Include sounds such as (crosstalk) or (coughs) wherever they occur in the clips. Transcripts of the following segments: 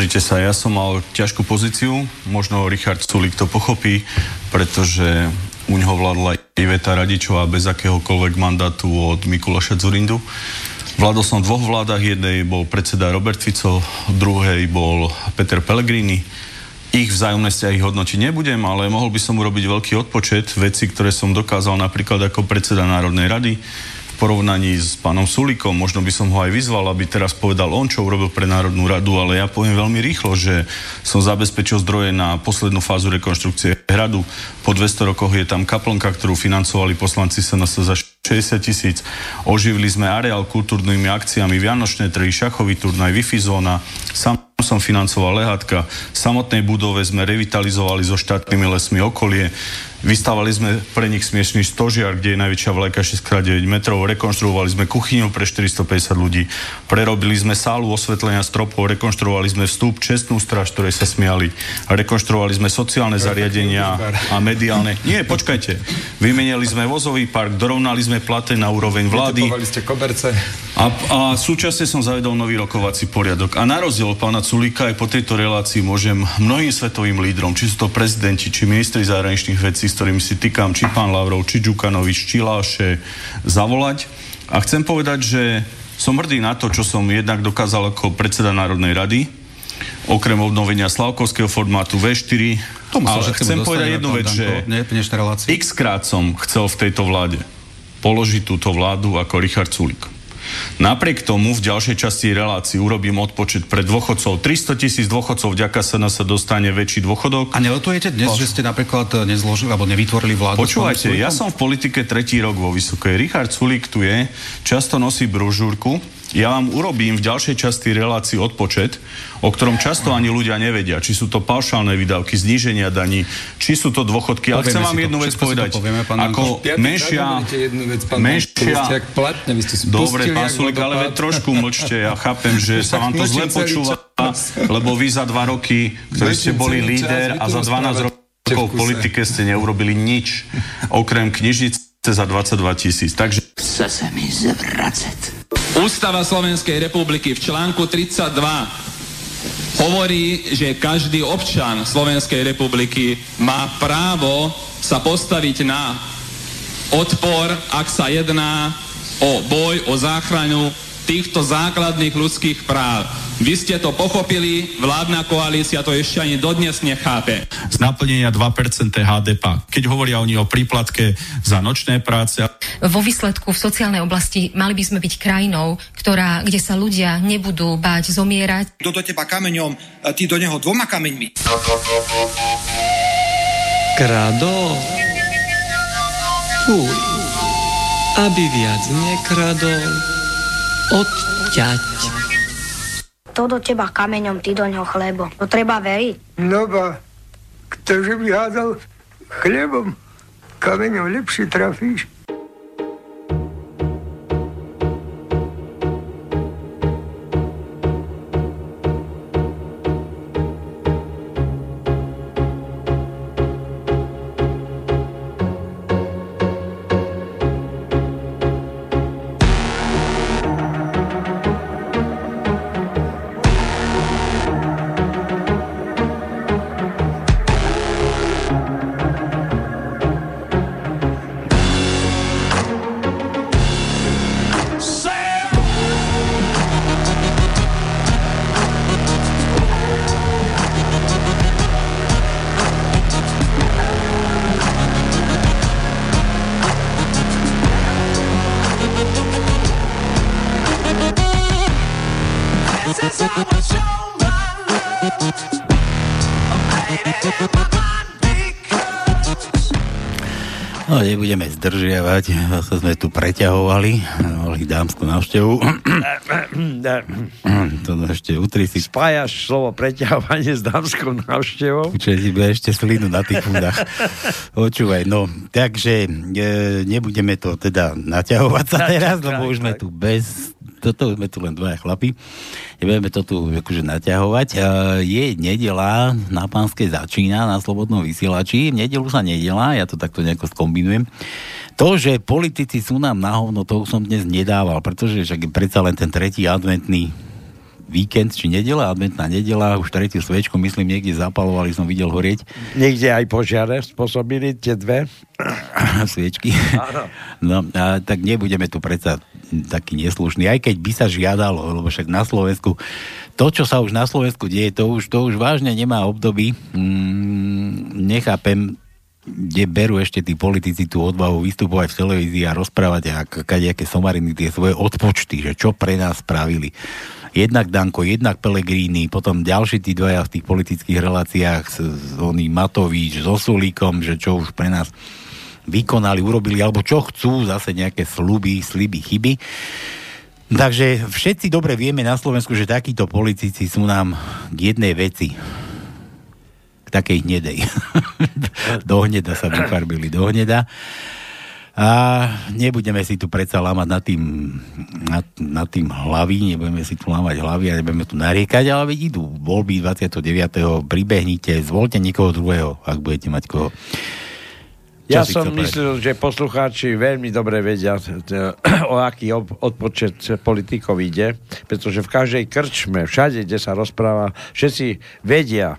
Pozrite sa, ja som mal ťažkú pozíciu, možno Richard Sulik to pochopí, pretože u ňoho vládla Iveta Radičová bez akéhokoľvek mandátu od Mikuláša Zurindu. Vládol som v dvoch vládach, jednej bol predseda Robert Fico, druhej bol Peter Pellegrini. Ich vzájomné vzťahy hodnotiť nebudem, ale mohol by som urobiť veľký odpočet veci, ktoré som dokázal napríklad ako predseda Národnej rady porovnaní s pánom Sulikom. Možno by som ho aj vyzval, aby teraz povedal on, čo urobil pre Národnú radu, ale ja poviem veľmi rýchlo, že som zabezpečil zdroje na poslednú fázu rekonštrukcie hradu. Po 200 rokoch je tam kaplnka, ktorú financovali poslanci SNS za 60 tisíc. Oživili sme areál kultúrnymi akciami, Vianočné trhy, šachový turnaj, Wi-Fi zóna. Sam som financoval lehátka. V samotnej budove sme revitalizovali so štátnymi lesmi okolie. Vystavali sme pre nich smiešný stožiar, kde je najväčšia vlajka 6x9 metrov. Rekonštruovali sme kuchyňu pre 450 ľudí. Prerobili sme sálu osvetlenia stropov, rekonštruovali sme vstup, čestnú straž, ktorej sa smiali. Rekonštruovali sme sociálne zariadenia a mediálne. Nie, počkajte. Vymenili sme vozový park, dorovnali sme plate na úroveň vlády. ste koberce. A, a súčasne som zavedol nový rokovací poriadok. A na rozdiel od pána Sulíka aj po tejto relácii môžem mnohým svetovým lídrom, či sú to prezidenti, či ministri zahraničných vecí, s ktorými si týkam, či pán Lavrov, či Đukanovič, či Láše, zavolať. A chcem povedať, že som hrdý na to, čo som jednak dokázal ako predseda Národnej rady, okrem obnovenia Slavkovského formátu V4, Tomu sa ale všetkému chcem povedať jednu vec, že x krát som chcel v tejto vláde položiť túto vládu ako Richard Sulik. Napriek tomu v ďalšej časti relácii urobím odpočet pre dôchodcov. 300 tisíc dôchodcov vďaka sa sa dostane väčší dôchodok. A neletujete dnes, že ste napríklad nezložili alebo nevytvorili vládu? Počúvajte, ja som v politike tretí rok vo Vysokej. Richard Sulik tu je, často nosí brožúrku. Ja vám urobím v ďalšej časti relácii odpočet, o ktorom často ani ľudia nevedia, či sú to paušálne výdavky, zníženia daní, či sú to dôchodky. Ale chcem vám to. jednu vec povedať. povieme, pán Ako menšia... jednu vec, pán menšia... Vy ste jak platne, vy ste si Dobre, pán Sulik, ale trošku mlčte. Ja chápem, že (laughs) sa vám to zle počúva, lebo vy za dva roky, ktorí ste boli líder a za 12 rozprávate rokov v politike ste neurobili nič, okrem knižnice za 22 tisíc. Takže Chce sa mi zvracať. Ústava Slovenskej republiky v článku 32 hovorí, že každý občan Slovenskej republiky má právo sa postaviť na odpor, ak sa jedná o boj, o záchranu týchto základných ľudských práv. Vy ste to pochopili, vládna koalícia to ešte ani dodnes nechápe. z naplnenia 2% HDP. Keď hovoria oni o príplatke za nočné práce, vo výsledku v sociálnej oblasti mali by sme byť krajinou, ktorá, kde sa ľudia nebudú báť zomierať. Kto do teba kameňom, ty do neho dvoma kameňmi. Kradol? Fuj. Aby viac nekradol, odťať. To do teba kameňom, ty do ňoho chlebo. To treba veriť. No ba, ktože by hádal chlebom, kameňom lepšie trafíš. Nebudeme zdržiavať, zase sme tu preťahovali, mali dámsku návštevu. to ešte utri si... Spájaš slovo preťahovanie s dámskou návštevou? Ti bude ešte slinu na tých údach. Počúvaj, no, takže e, nebudeme to teda naťahovať sa teraz, lebo už sme tu bez toto sme tu len dvaja chlapi. Nebudeme to tu akože naťahovať. E, je nedela, na pánskej začína, na slobodnom vysielači. V nedelu sa nedela, ja to takto nejako skombinujem. To, že politici sú nám na hovno, to už som dnes nedával, pretože však je predsa len ten tretí adventný víkend, či nedela, adventná nedela, už tretiu svečku, myslím, niekde zapalovali, som videl horieť. Niekde aj požiare spôsobili tie dve? (clears throat) Sviečky. Áno. No, a tak nebudeme tu predsa taký neslušný, aj keď by sa žiadalo, lebo však na Slovensku, to, čo sa už na Slovensku deje, to už, to už vážne nemá období. Mm, nechápem, kde berú ešte tí politici tú odvahu vystupovať v televízii a rozprávať a kadejaké somariny tie svoje odpočty, že čo pre nás spravili jednak Danko, jednak Pelegrini, potom ďalší tí dvaja v tých politických reláciách s, s oný Matovič, so Sulíkom, že čo už pre nás vykonali, urobili, alebo čo chcú, zase nejaké sluby, sliby, chyby. Takže všetci dobre vieme na Slovensku, že takíto politici sú nám k jednej veci. K takej hnedej. (laughs) do hneda sa vyfarbili, do hneda. A nebudeme si tu predsa lámať nad tým, nad, nad tým hlavy, nebudeme si tu lámať hlavy a nebudeme tu nariekať, ale veď idú voľby 29. Pribehnite, zvolte niekoho druhého, ak budete mať koho. Čo ja som myslel, že poslucháči veľmi dobre vedia, o aký odpočet politikov ide, pretože v každej krčme, všade, kde sa rozpráva, všetci vedia,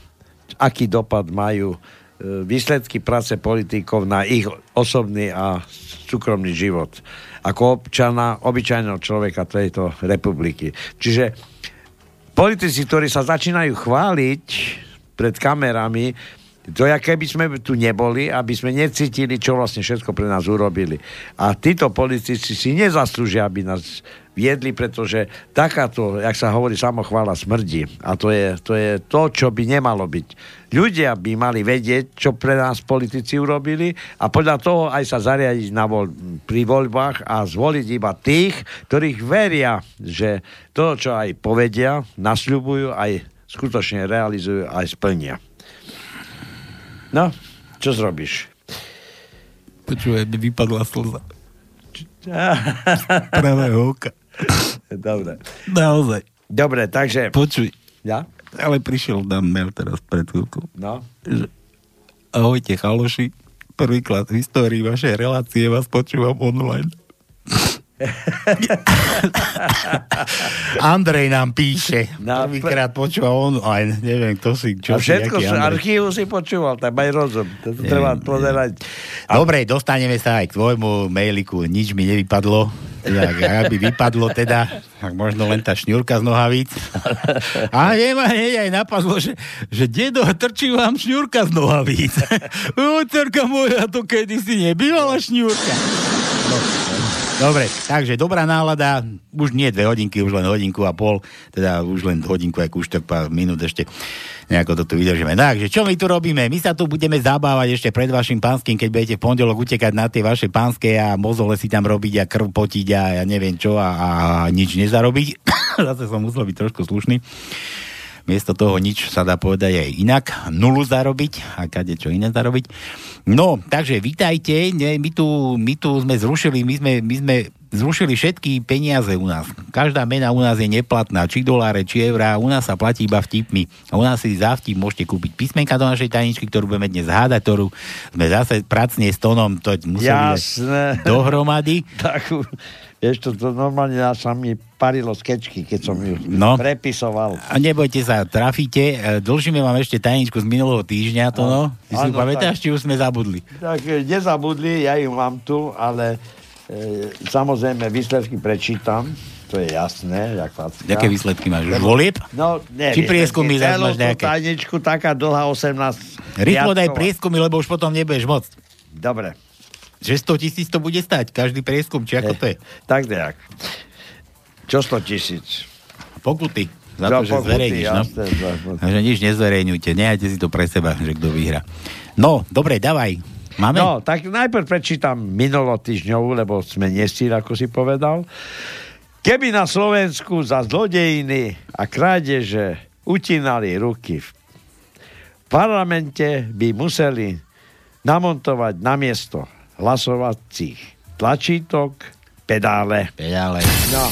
aký dopad majú E, výsledky práce politikov na ich osobný a súkromný život ako občana, obyčajného človeka tejto republiky. Čiže politici, ktorí sa začínajú chváliť pred kamerami, to je, keby sme tu neboli, aby sme necítili, čo vlastne všetko pre nás urobili. A títo politici si nezaslúžia, aby nás viedli, pretože takáto, jak sa hovorí, samochvála smrdí. A to je, to je to, čo by nemalo byť. Ľudia by mali vedieť, čo pre nás politici urobili a podľa toho aj sa zariadiť na voľ, pri voľbách a zvoliť iba tých, ktorých veria, že to, čo aj povedia, nasľubujú, aj skutočne realizujú, aj splnia. No, čo zrobíš? Počúvaj, mi vypadla slza. (laughs) Pravého oka. Dobre. Naozaj. Dobre, takže... Počuj. Ja? Ale prišiel nám mail teraz pred chvíľkou. No. Že, ahojte, chaloši. Prvýkrát v histórii vašej relácie vás počúvam online. (laughs) Andrej nám píše. No, Prvýkrát počúva on, aj neviem, kto si, čo A všetko z archívu si počúval, tak aj rozum. To je, treba pozerať. Dobre, dostaneme sa aj k tvojmu mailiku. Nič mi nevypadlo. Jak, ak by vypadlo teda, tak možno len tá šňurka z nohavíc. (laughs) A je ma hneď aj napadlo, že, že dedo, trčí vám šňurka z nohavíc. (laughs) Uterka moja, to kedysi nebývala šňurka. No, Dobre, takže dobrá nálada, už nie dve hodinky, už len hodinku a pol, teda už len hodinku aj kúštok, pár minút ešte nejako to tu vydržíme. Takže čo my tu robíme? My sa tu budeme zabávať ešte pred vašim pánským, keď budete v pondelok utekať na tie vaše pánske a mozole si tam robiť a krv potiť a ja neviem čo a, a nič nezarobiť. (coughs) Zase som musel byť trošku slušný. Miesto toho nič sa dá povedať aj inak. Nulu zarobiť a kade čo iné zarobiť. No, takže vítajte, ne, my, tu, my tu sme zrušili, my sme, my sme zrušili všetky peniaze u nás. Každá mena u nás je neplatná, či doláre, či eurá, u nás sa platí iba vtipmi. A u nás si za vtip môžete kúpiť písmenka do našej tajničky, ktorú budeme dnes hádať, ktorú sme zase pracne s tónom, to museli Jasné. dohromady. Takú, vieš, to, to normálne sa mi parilo z kečky, keď som ju no. prepisoval. A nebojte sa, trafíte. E, dlžíme vám ešte tajničku z minulého týždňa, to no. Ty si pamätáš, či už sme zabudli? Tak e, nezabudli, ja ju mám tu, ale e, samozrejme výsledky prečítam. To je jasné, jak facka. Jaké výsledky máš? Už volieb? No, neviem. Či prieskumy zase máš nejaké? tajničku, taká dlhá 18. Rýchlo daj prieskumy, lebo už potom nebudeš môcť. Dobre. Že 100 tisíc to bude stať, každý prieskum, či ako to je? Tak nejak. Čo 100 tisíc? Pokuty. Za to, že zverejníš. No. Takže nič nezverejňujte. Nehajte si to pre seba, že kto vyhra. No, dobre, dávaj. Máme? No, tak najprv prečítam minulotýžňovú, lebo sme nestýli, ako si povedal. Keby na Slovensku za zlodejiny a krádeže utínali ruky v parlamente by museli namontovať na miesto hlasovacích tlačítok pedále. Pedále. No,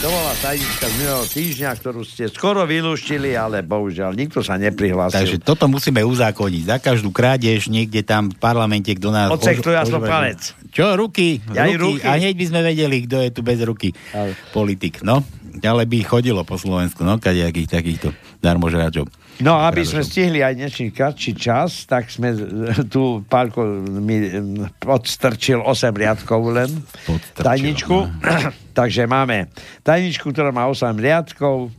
to bola tajnička z minulého týždňa, ktorú ste skoro vylúštili, ale bohužiaľ nikto sa neprihlásil. Takže toto musíme uzákoniť. Za každú krádež niekde tam v parlamente, kto nás... Odsek to jasno palec. Čo, ruky? Ja ruky. ruky. A hneď by sme vedeli, kto je tu bez ruky. Ale. Politik, no. Ďalej by chodilo po Slovensku, no, kadejakých takýchto darmožráčov. No, aby sme stihli aj dnešný kratší čas, tak sme tu Pálko mi odstrčil 8 riadkov len. Podstrčil, tajničku. (clears throat) Takže máme tajničku, ktorá má 8 riadkov.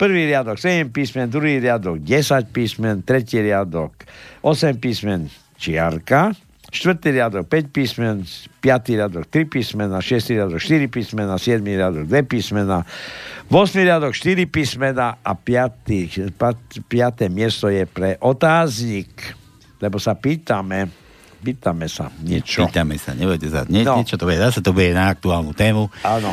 Prvý riadok 7 písmen, druhý riadok 10 písmen, tretí riadok 8 písmen čiarka, štvrtý riadok 5 písmen, piatý riadok 3 písmena, šiestý riadok 4 písmena, siedmý riadok 2 písmena, 8 riadok 4 písmena a 5. 5. miesto je pre otáznik, lebo sa pýtame, pýtame sa niečo. Pýtame sa, nebudete sa. Nie, No. Niečo to bude, zase to bude na aktuálnu tému. Áno.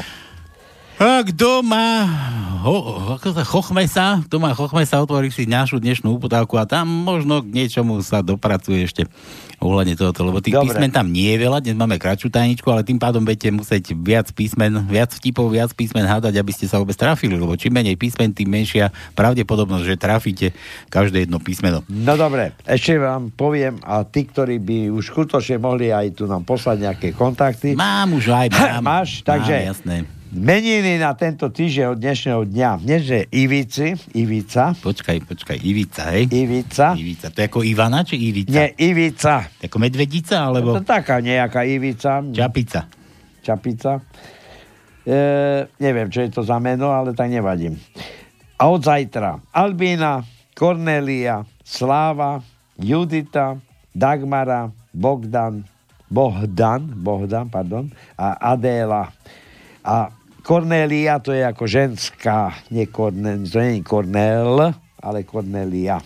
A kto má ho, ako sa, chochmesa, kto má chochmesa, otvorí si našu dnešnú uputávku a tam možno k niečomu sa dopracuje ešte ohľadne tohoto, lebo tých Dobre. písmen tam nie je veľa, dnes máme kratšiu tajničku, ale tým pádom budete musieť viac písmen, viac vtipov, viac písmen hádať, aby ste sa vôbec trafili, lebo čím menej písmen, tým menšia pravdepodobnosť, že trafíte každé jedno písmeno. No dobre, ešte vám poviem, a tí, ktorí by už skutočne mohli aj tu nám poslať nejaké kontakty. Mám už aj, mám. Máš, takže Mám, jasné. Meniny na tento týždeň od dnešného dňa. Dnes je Ivici, Ivica, Počkaj, počkaj, Ivica, hej? Ivica, Ivica, to je ako Ivana, či Ivica? nie Ivica. Ako medvedica, alebo To taká nejaká Ivica, čapica? Čapica. E, neviem, čo je to za meno, ale tak nevadím. A od zajtra Albína, Kornélia, Sláva, Judita, Dagmara, Bogdan, Bohdan, Bohdan, pardon, a Adéla. A Kornélia to je ako ženská, nie Kornel, to nie je Kornél, ale Kornélia.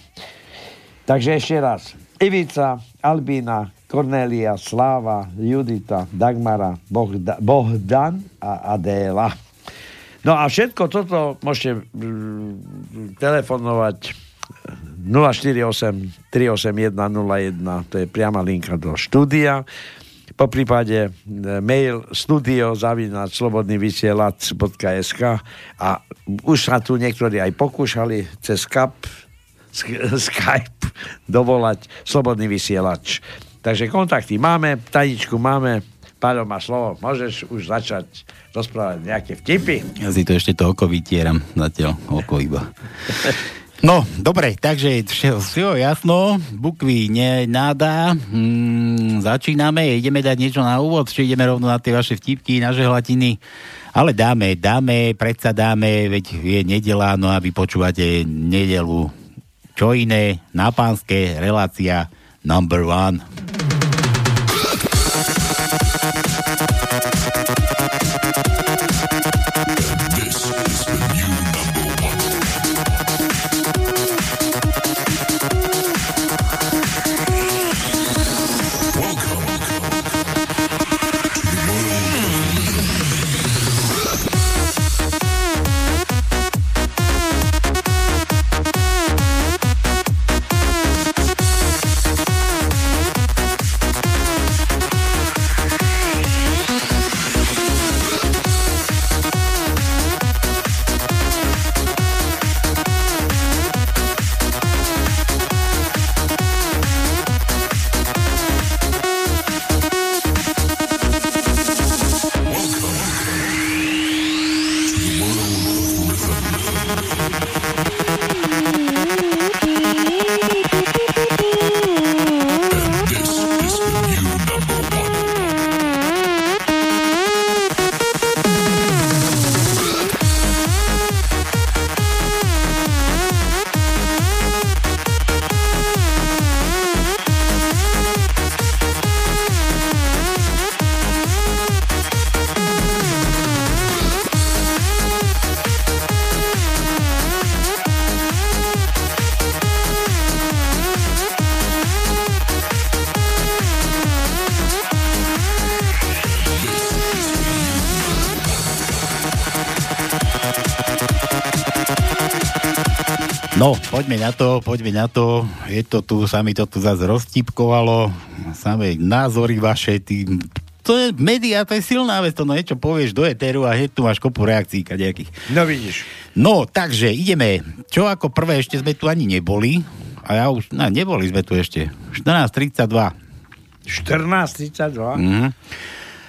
Takže ešte raz. Ivica, Albína, Kornélia, Sláva, Judita, Dagmara, Bohda, Bohdan a Adéla. No a všetko toto môžete mm, telefonovať 048 381 01, to je priama linka do štúdia. Po prípade e, mail studio zavinať slobodnyvysielac.sk a už sa tu niektorí aj pokúšali cez Skype, Sk- Skype dovolať slobodný vysielač. Takže kontakty máme, tajničku máme, Páľo má slovo, môžeš už začať rozprávať nejaké vtipy. Ja si to ešte to oko vytieram zatiaľ, oko iba. (laughs) No, dobre, takže všetko jasno, bukvy nenádá, mm, začíname, ideme dať niečo na úvod, či ideme rovno na tie vaše vtipky, na žehlatiny, ale dáme, dáme, predsa dáme, veď je nedela, no a vy počúvate nedelu. Čo iné, na pánske, relácia number one. Poďme na to, poďme na to. Je to tu, sa mi to tu zase roztipkovalo. Samé názory vaše, tý, to je média, to je silná vec, to no niečo povieš do eteru a hneď tu máš kopu reakcií kadejakých. No vidíš. No, takže ideme. Čo ako prvé, ešte sme tu ani neboli. A ja už, no, neboli sme tu ešte. 14.32. 14.32? Mhm.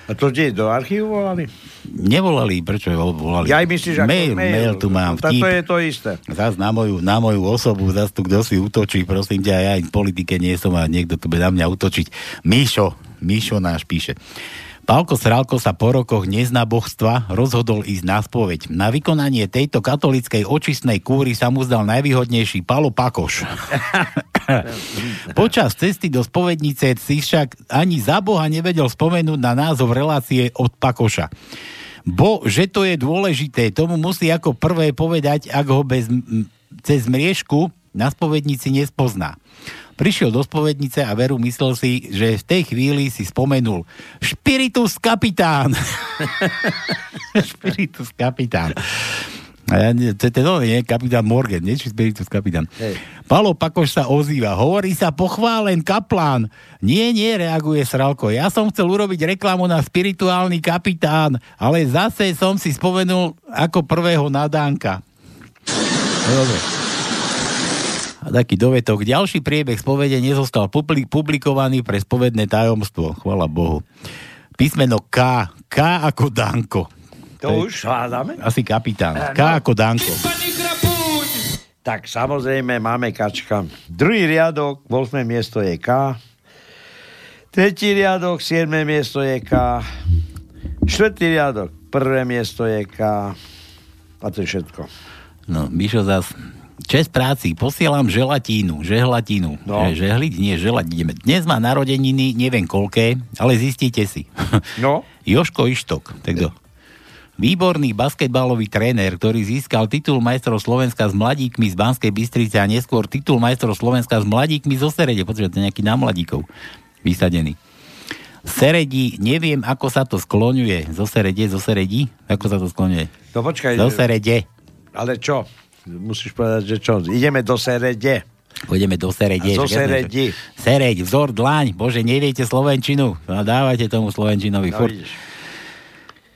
A to kde, do archívu volali? Nevolali, prečo volali? Ja myslíš, mail, mail, mail tu mám. No, to je to isté. Zas na moju, na moju osobu, zas tu kto si útočí, prosím ťa, ja v politike nie som a niekto tu bude na mňa útočiť. Míšo, Míšo náš píše. Pálko Sralko sa po rokoch neznábohstva rozhodol ísť na spoveď. Na vykonanie tejto katolickej očistnej kúry sa mu zdal najvýhodnejší Palo Pakoš. (laughs) Počas cesty do spovednice si však ani za Boha nevedel spomenúť na názov relácie od Pakoša. Bo, že to je dôležité, tomu musí ako prvé povedať, ak ho bez, cez mriežku na spovednici nespozná. Prišiel do spovednice a veru myslel si, že v tej chvíli si spomenul Špiritus kapitán. Špiritus (laughs) kapitán. A ja, to je ten nie, kapitán Morgan, nie? Či Spiritus kapitán. Hey. Palo Pakoš sa ozýva. Hovorí sa pochválen kaplán. Nie, nie, reaguje Sralko. Ja som chcel urobiť reklamu na spirituálny kapitán, ale zase som si spomenul ako prvého nadánka. Dobre. A taký dovetok. Ďalší priebeh spovede nezostal publikovaný pre spovedné tajomstvo. Chvala Bohu. Písmeno K. K ako Danko. To už hľadáme? Asi kapitán. K ako Danko. Tak samozrejme máme kačka. Druhý riadok, 8. miesto je K. Tretí riadok, 7. miesto je K. Štvrtý riadok, prvé miesto je K. A to je všetko. No, Mišo zas Čes práci, posielam želatínu, želatínu. No. Žehliť? Nie, želať ideme. Dnes má narodeniny, neviem koľké, ale zistíte si. (laughs) No. Joško Ištok, tak kto? Výborný basketbalový tréner, ktorý získal titul majstrov Slovenska s mladíkmi z Banskej Bystrice a neskôr titul majstrov Slovenska s mladíkmi zo Serede. Počujete, nejaký na mladíkov vysadený. Seredi, neviem, ako sa to skloňuje. Zo Serede, zo Seredi? Ako sa to skloňuje? No počkaj. Zo Serede. Ale čo? Musíš povedať, že čo? Ideme do Serede. Pôjdeme do Serede. A zo Seredi. Sereď, vzor, dlaň. Bože, neviete Slovenčinu. No, dávajte tomu Slovenčinovi. No, furt.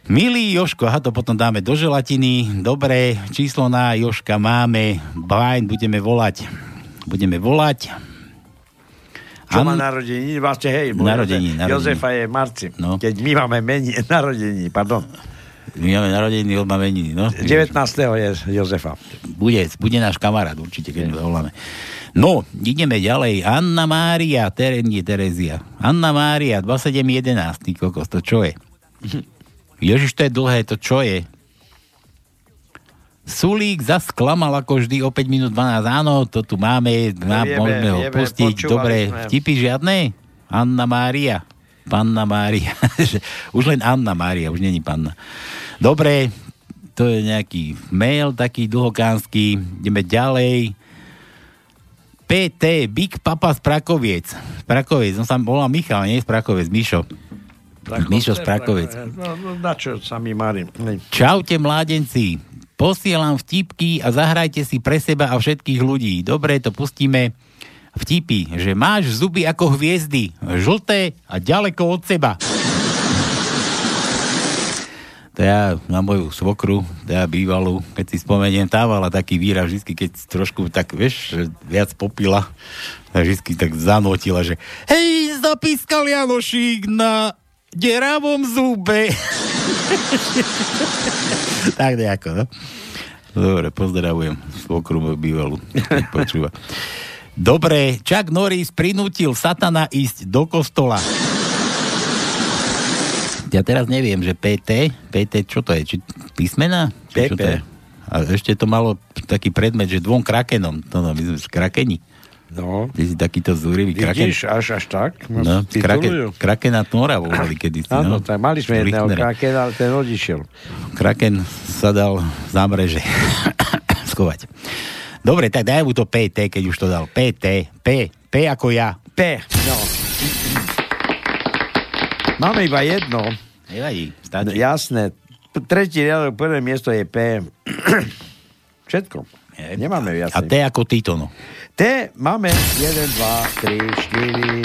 Milý Joško, aha, to potom dáme do želatiny. Dobre, číslo na Joška máme. Bajn, budeme volať. Budeme volať. Čo An... má narodení? Vlastne, hej, narodení, narodení. Jozefa je marci. No. Keď my máme meni, narodení, pardon. My máme narodení, on má meniny, no. 19. je Jozefa. Bude, bude náš kamarát určite, keď ho voláme. No, ideme ďalej. Anna Mária, Terenie Terezia. Anna Mária, 2711, ty kokos, to čo je? Ježiš, to je dlhé, to čo je? Sulík zas klamal ako vždy o 5 minút 12. Áno, to tu máme, má, vieme, môžeme ho vieme, pustiť. Dobre, sme. vtipy žiadne? Anna Mária. Panna Mária. (laughs) už len Anna Mária, už není panna. Dobre, to je nejaký mail taký dlhokánsky. Ideme ďalej. PT, Big Papa z Prakoviec. Prakoviec, on sa volá Michal, nie z Prakoviec, Mišo. Mišo z Prakovec. No, no, na čo sa mi marím? Čaute, mládenci. Posielam vtipky a zahrajte si pre seba a všetkých ľudí. Dobre, to pustíme vtipy, že máš zuby ako hviezdy, žlté a ďaleko od seba. Ja na moju svokru, ja bývalú, keď si spomeniem, távala taký výraz vždy, keď trošku tak, vieš, viac popila, tak vždy tak zanotila, že hej, zapískal Janošík na deravom zube. (laughs) tak nejako, no. Dobre, pozdravujem svokru bývalú. Počúva. Dobre, Chuck Norris prinútil satana ísť do kostola. Ja teraz neviem, že PT, PT, čo to je? Či písmena? Či čo to je? A ešte to malo taký predmet, že dvom krakenom. To no, my sme z krakeni. No. Ty si takýto zúrivý kraken. Vidíš, až, až tak? No, kraken, krakena Tnora volali kedy. Áno, no. tak mali sme jedného krakena, ale ten odišiel. Kraken sa dal za mreže (coughs) skovať. Dobre, tak daj mu to PT, keď už to dal. PT, P, P ako ja. P, no. Máme iba jedno. Nevadí, stačí. No, jasné. Tretí riadok, prvé miesto je P. (clears throat) Všetko. Nemáme viac. A T ako Tito, no. T máme 1, 2, 3,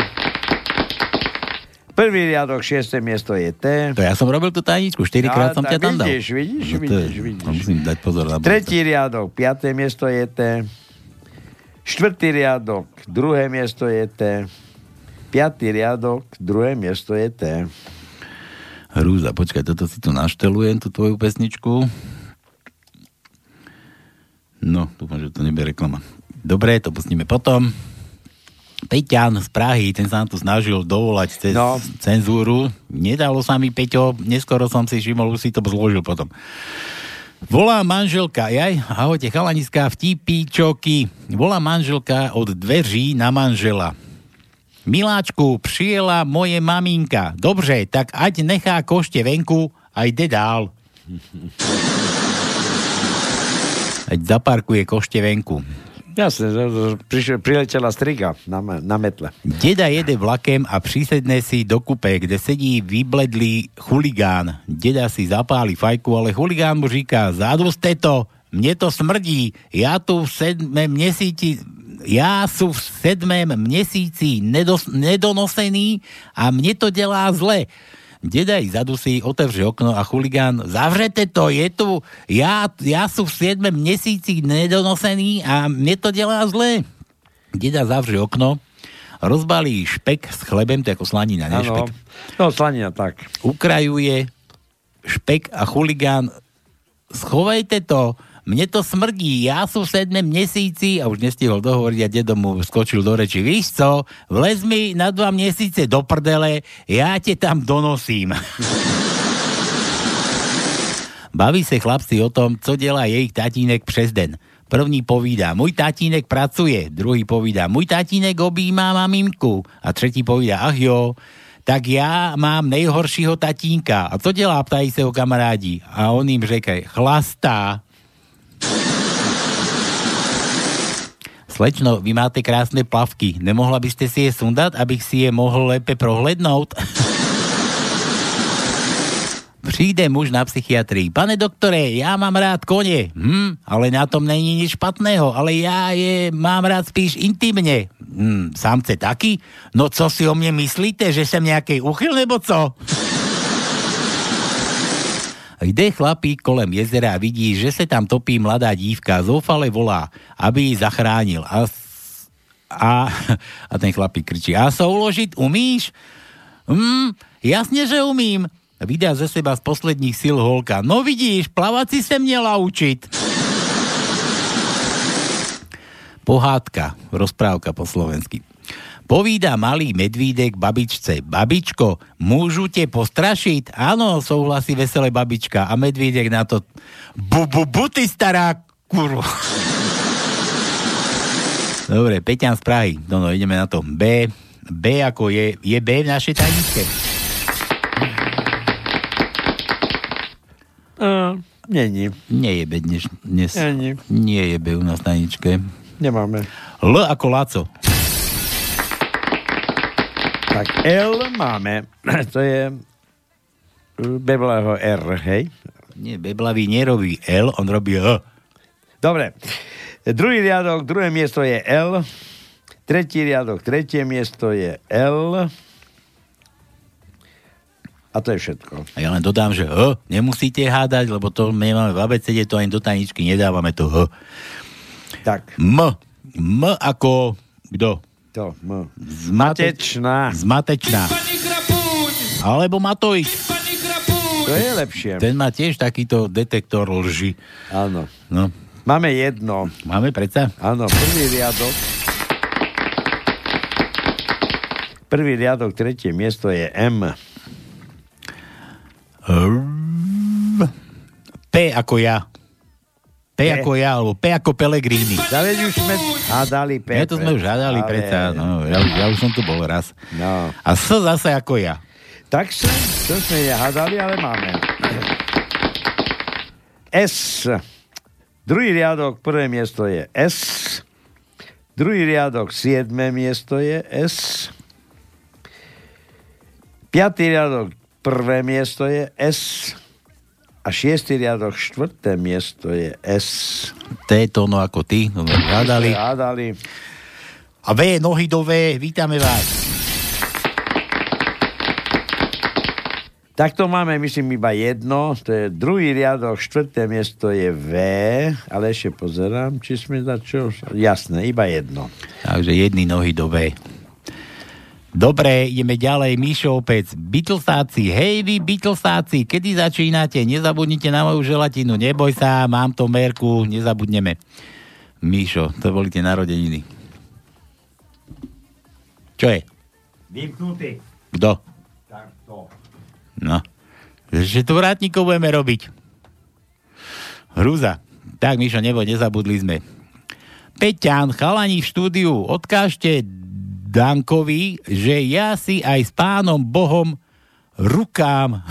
4. Prvý riadok, šiesté miesto je T. To ja som robil tú tajničku, 4 krát som ťa tam dal. Vidíš, vidíš, No to vidíš, je- vidíš. no Musím dať pozor na Tretí riadok, piaté miesto je T. Štvrtý riadok, druhé miesto je T. Piatý riadok, druhé miesto je T. Hrúza, počkaj, toto si tu naštelujem, tú tvoju pesničku. No, dúfam, že to nebude reklama. Dobre, to pustíme potom. Peťan z Prahy, ten sa nám tu snažil dovolať cez no. cenzúru. Nedalo sa mi, Peťo, neskoro som si všimol, už si to zložil potom. Volá manželka, jaj, ahojte chalaniská, vtipíčoky. Volá manželka od dveří na manžela. Miláčku, přijela moje maminka. Dobře, tak ať nechá košte venku a jde dál. Ať zaparkuje košte venku. Jasne, prišiel, priletela striga na, na metle. Deda jede vlakem a přisedne si do kupe, kde sedí vybledlý chuligán. Deda si zapálí fajku, ale chuligán mu říká, zádu ste to, mne to smrdí, ja tu v sedmém měsíci, ja sú v sedmém měsíci nedos, nedonosený a mne to delá zle. Deda ich zadusí, otevře okno a chuligán, zavřete to, je tu, ja, ja sú v siedmém měsíci nedonosený a mne to delá zle. Deda zavře okno, rozbalí špek s chlebem, to je ako slanina, ne Áno. špek. No, slanina, tak. Ukrajuje špek a chuligán, schovejte to, mne to smrdí, ja sú v sedmém měsíci a už nestihol dohovoriť a dedo mu skočil do reči. Víš co, vlez mi na dva měsíce do prdele, ja te tam donosím. (laughs) Baví se chlapci o tom, co dělá jejich tatínek přes den. První povídá, můj tatínek pracuje, druhý povídá, můj tatínek objímá maminku a třetí povídá, ach jo, tak já mám nejhoršího tatínka. A co dělá, ptají se ho kamarádi. A on jim říká, chlastá. Slečno, vy máte krásne plavky. Nemohla by ste si je sundat, abych si je mohl lépe prohlednout? (laughs) Přijde muž na psychiatrii. Pane doktore, já mám rád koně. Hm, ale na tom není nič špatného, ale já je mám rád spíš intimně. Hm, samce taky? No co si o mně myslíte, že jsem nějaký uchyl nebo co? Jde chlapík kolem jezera a vidí, že se tam topí mladá dívka. Zoufale volá, aby ji zachránil. A, a, (laughs) a ten chlapík kričí, a souložit umíš? Hm, jasně, že umím. Vydá ze seba z posledních sil holka. No vidíš, plavat si se měla učit. Pohádka, rozprávka po slovensky. Povída malý medvídek babičce. Babičko, môžu te postrašiť? Áno, souhlasí veselé babička. A medvídek na to bu, bu, bu, ty stará kurva. Dobre, Peťan z Prahy. No, no, ideme na to. B. B ako je, je B v našej tajničke. Uh, není. Nie je B dnes. dnes. Není. Nie je B u nás tajničke. Nemáme. L ako Laco. Tak L máme. (clears throat) To je Bebleho R, hej? Nie, Beblavý nerobí L, on robí H. Dobre. Druhý riadok, druhé miesto je L. Tretí riadok, tretie miesto je L. A to je všetko. A ja len dodám, že H nemusíte hádať, lebo to my máme v ABCD, to ani do tajničky nedávame to H. Tak. M. M ako kto? To, M. Zmatečná. Zmatečná. Alebo Matovič. To je lepšie. Ten má tiež takýto detektor lži. Áno. No. Máme jedno. Máme predsa? Áno, prvý riadok. Prvý riadok, tretie miesto je M. P ako ja. P, ako ja, alebo P ako Pelegrini. Veď už sme hádali P. Ja to sme už hádali ale- predsa, no, ja, ja už som tu bol raz. No. A S zase ako ja. Tak sa, to sme nehádali, ale máme. S. Druhý riadok, prvé miesto je S. Druhý riadok, siedme miesto je S. Piatý riadok, prvé miesto je S. A šiestý riadok, štvrté miesto je S. T to ono ako ty, no sme hádali. Hádali. A V nohy do V, vítame vás. Takto máme, myslím, iba jedno, to je druhý riadok, štvrté miesto je V, ale ešte pozerám, či sme za čo... Jasné, iba jedno. Takže jedny nohy do V. Dobre, ideme ďalej. Míšo opäť. Beatlesáci. Hej vy Beatlesáci, kedy začínate? Nezabudnite na moju želatinu. Neboj sa, mám to merku, nezabudneme. Míšo, to boli tie narodeniny. Čo je? Vymknutý. Kto? Takto. No. Že tu vrátnikov budeme robiť. Hrúza. Tak, Mišo, neboj, nezabudli sme. Peťan, chalani v štúdiu, odkážte Dankovi, že ja si aj s pánom Bohom rukám.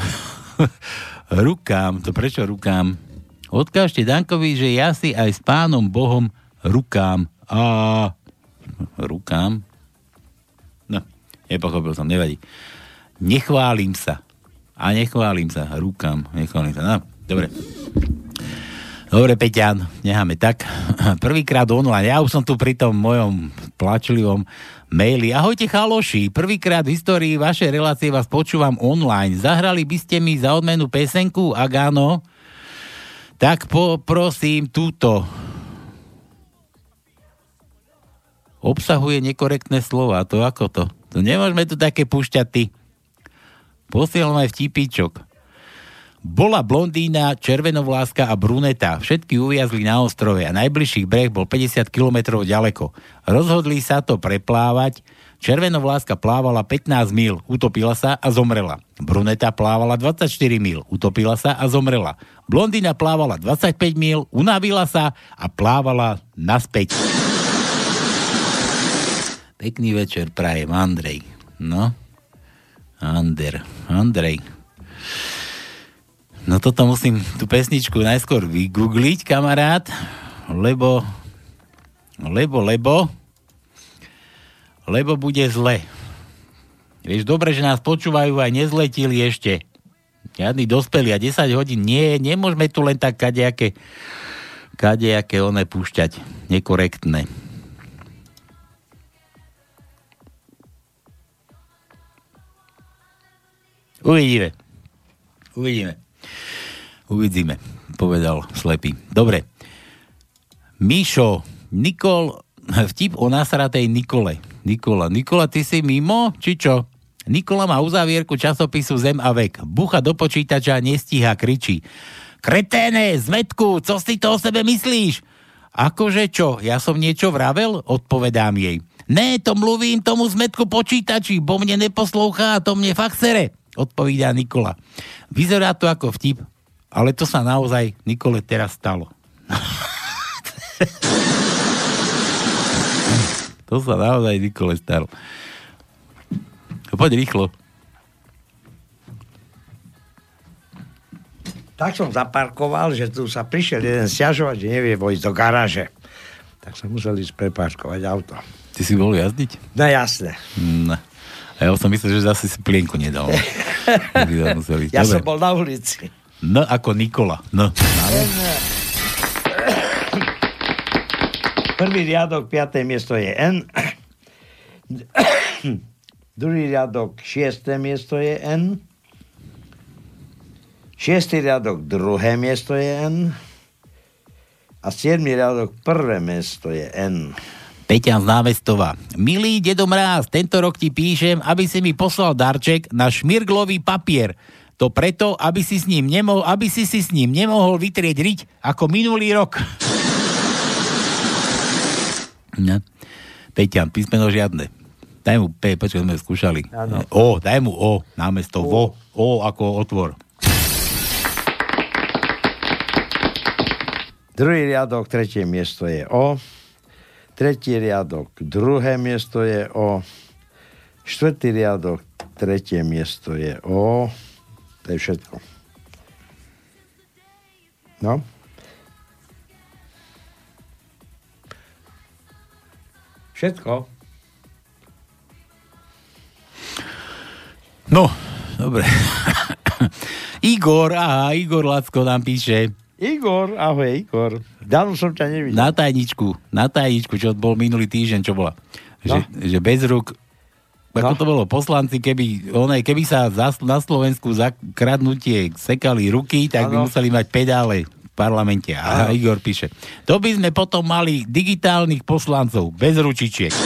(laughs) rukám, to prečo rukám? Odkážte Dankovi, že ja si aj s pánom Bohom rukám. A rukám? No, nepochopil som, nevadí. Nechválim sa. A nechválim sa. Rukám, nechválim sa. No, dobre. Dobre, Peťan, necháme tak. (laughs) Prvýkrát online. Ja už som tu pri tom mojom plačlivom maili. Ahojte chaloši, prvýkrát v histórii vašej relácie vás počúvam online. Zahrali by ste mi za odmenu pesenku? Ak áno, tak poprosím túto. Obsahuje nekorektné slova, to ako to? To nemôžeme tu také púšťať ty. Posielam aj vtipíčok. Bola blondína, červenovláska a bruneta. Všetky uviazli na ostrove a najbližší breh bol 50 km ďaleko. Rozhodli sa to preplávať. Červenovláska plávala 15 mil, utopila sa a zomrela. Bruneta plávala 24 mil, utopila sa a zomrela. Blondína plávala 25 mil, unavila sa a plávala naspäť. Pekný večer prajem, Andrej. No, Ander, Andrej. No toto musím tú pesničku najskôr vygoogliť, kamarát, lebo, lebo, lebo, lebo bude zle. Vieš, dobre, že nás počúvajú aj nezletili ešte. Žiadny dospelí a 10 hodín. Nie, nemôžeme tu len tak kadejaké, kadejaké one púšťať. Nekorektné. Uvidíme. Uvidíme. Uvidíme, povedal slepý. Dobre. Míšo, Nikol, vtip o nasratej Nikole. Nikola, Nikola, ty si mimo, či čo? Nikola má uzávierku časopisu Zem a vek. Bucha do počítača, nestíha, kričí. Kreténe, zmetku, co si to o sebe myslíš? Akože čo, ja som niečo vravel? Odpovedám jej. Ne, to mluvím tomu zmetku počítači, bo mne neposlouchá a to mne fakt sere. Odpovídá Nikola. Vyzerá to ako vtip, ale to sa naozaj Nikole teraz stalo. (laughs) to sa naozaj Nikole stalo. Poď rýchlo. Tak som zaparkoval, že tu sa prišiel jeden stiažovať, že nevie vojsť do garáže. Tak som musel ísť preparkovať auto. Ty si bol jazdiť? No jasné. No. A ja som myslel, že zase si plienku nedal. (laughs) ja Dobre. som bol na ulici. N ako Nikola. N. Prvý riadok, piaté miesto je N. (coughs) Druhý riadok, šiesté miesto je N. Šiestý riadok, druhé miesto je N. A siedmý riadok, prvé miesto je N. Peťan z Návestová. Milý dedo Mráz, tento rok ti píšem, aby si mi poslal darček na šmirglový papier. To preto, aby si, s ním nemohol, aby si si s ním nemohol vytrieť riť ako minulý rok. Ne. Peťan, písmeno žiadne. Daj mu P, počkaj, sme skúšali. Ano. O, daj mu O, námesto o. vo. O ako otvor. Druhý riadok, tretie miesto je O. Tretí riadok, druhé miesto je O. Štvrtý riadok, tretie miesto je O. To je všetko. No. Všetko. No, dobre. (laughs) Igor, aha, Igor Lacko nám píše. Igor, ahoj Igor. Dávno som ťa nevidel. Na tajničku, na tajničku, čo bol minulý týždeň, čo bola. No. Že, že bez rúk ako No. to bolo, poslanci, keby, oné, keby sa za, na Slovensku za kradnutie sekali ruky, tak by Áno. museli mať pedále v parlamente. A Áno. Igor píše, to by sme potom mali digitálnych poslancov, bez ručičiek. (laughs)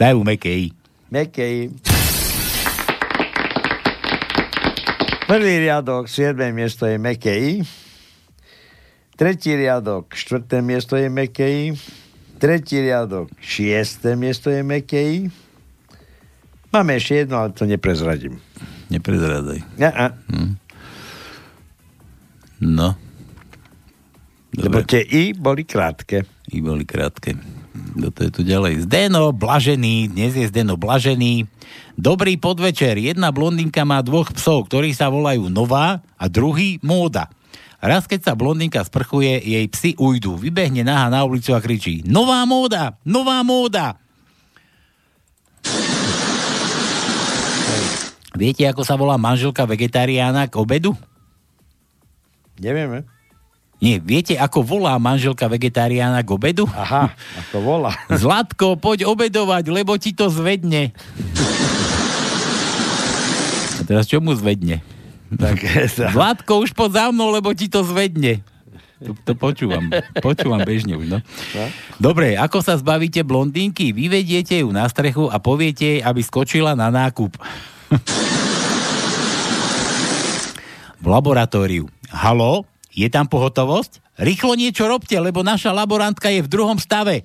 Dajú mekej. Mekej. Prvý riadok, 7. miesto je Mekej. Tretí riadok, 4. miesto je Mekej. Tretí riadok, 6. miesto je Mekej. Máme ešte jedno, ale to neprezradím. Neprezradaj. Ja, a. No. Lebo tie I boli krátke. I boli krátke. Kto to je tu ďalej? Zdeno Blažený, dnes je Zdeno Blažený. Dobrý podvečer. Jedna blondinka má dvoch psov, ktorí sa volajú Nová a druhý Móda. Raz, keď sa blondinka sprchuje, jej psi ujdu. Vybehne naha na ulicu a kričí Nová móda! Nová móda! Viete, ako sa volá manželka vegetariána k obedu? Nevieme. Nie, viete, ako volá manželka vegetariána k obedu? Aha, ako volá. (laughs) Zlatko, poď obedovať, lebo ti to zvedne. A teraz čo mu zvedne? Tak, Zlatko, už poď za mnou, lebo ti to zvedne. To, to počúvam. Počúvam bežne už, no. Dobre, ako sa zbavíte blondínky? Vyvediete ju na strechu a poviete jej, aby skočila na nákup. (laughs) v laboratóriu. Halo? Je tam pohotovosť? Rýchlo niečo robte, lebo naša laborantka je v druhom stave.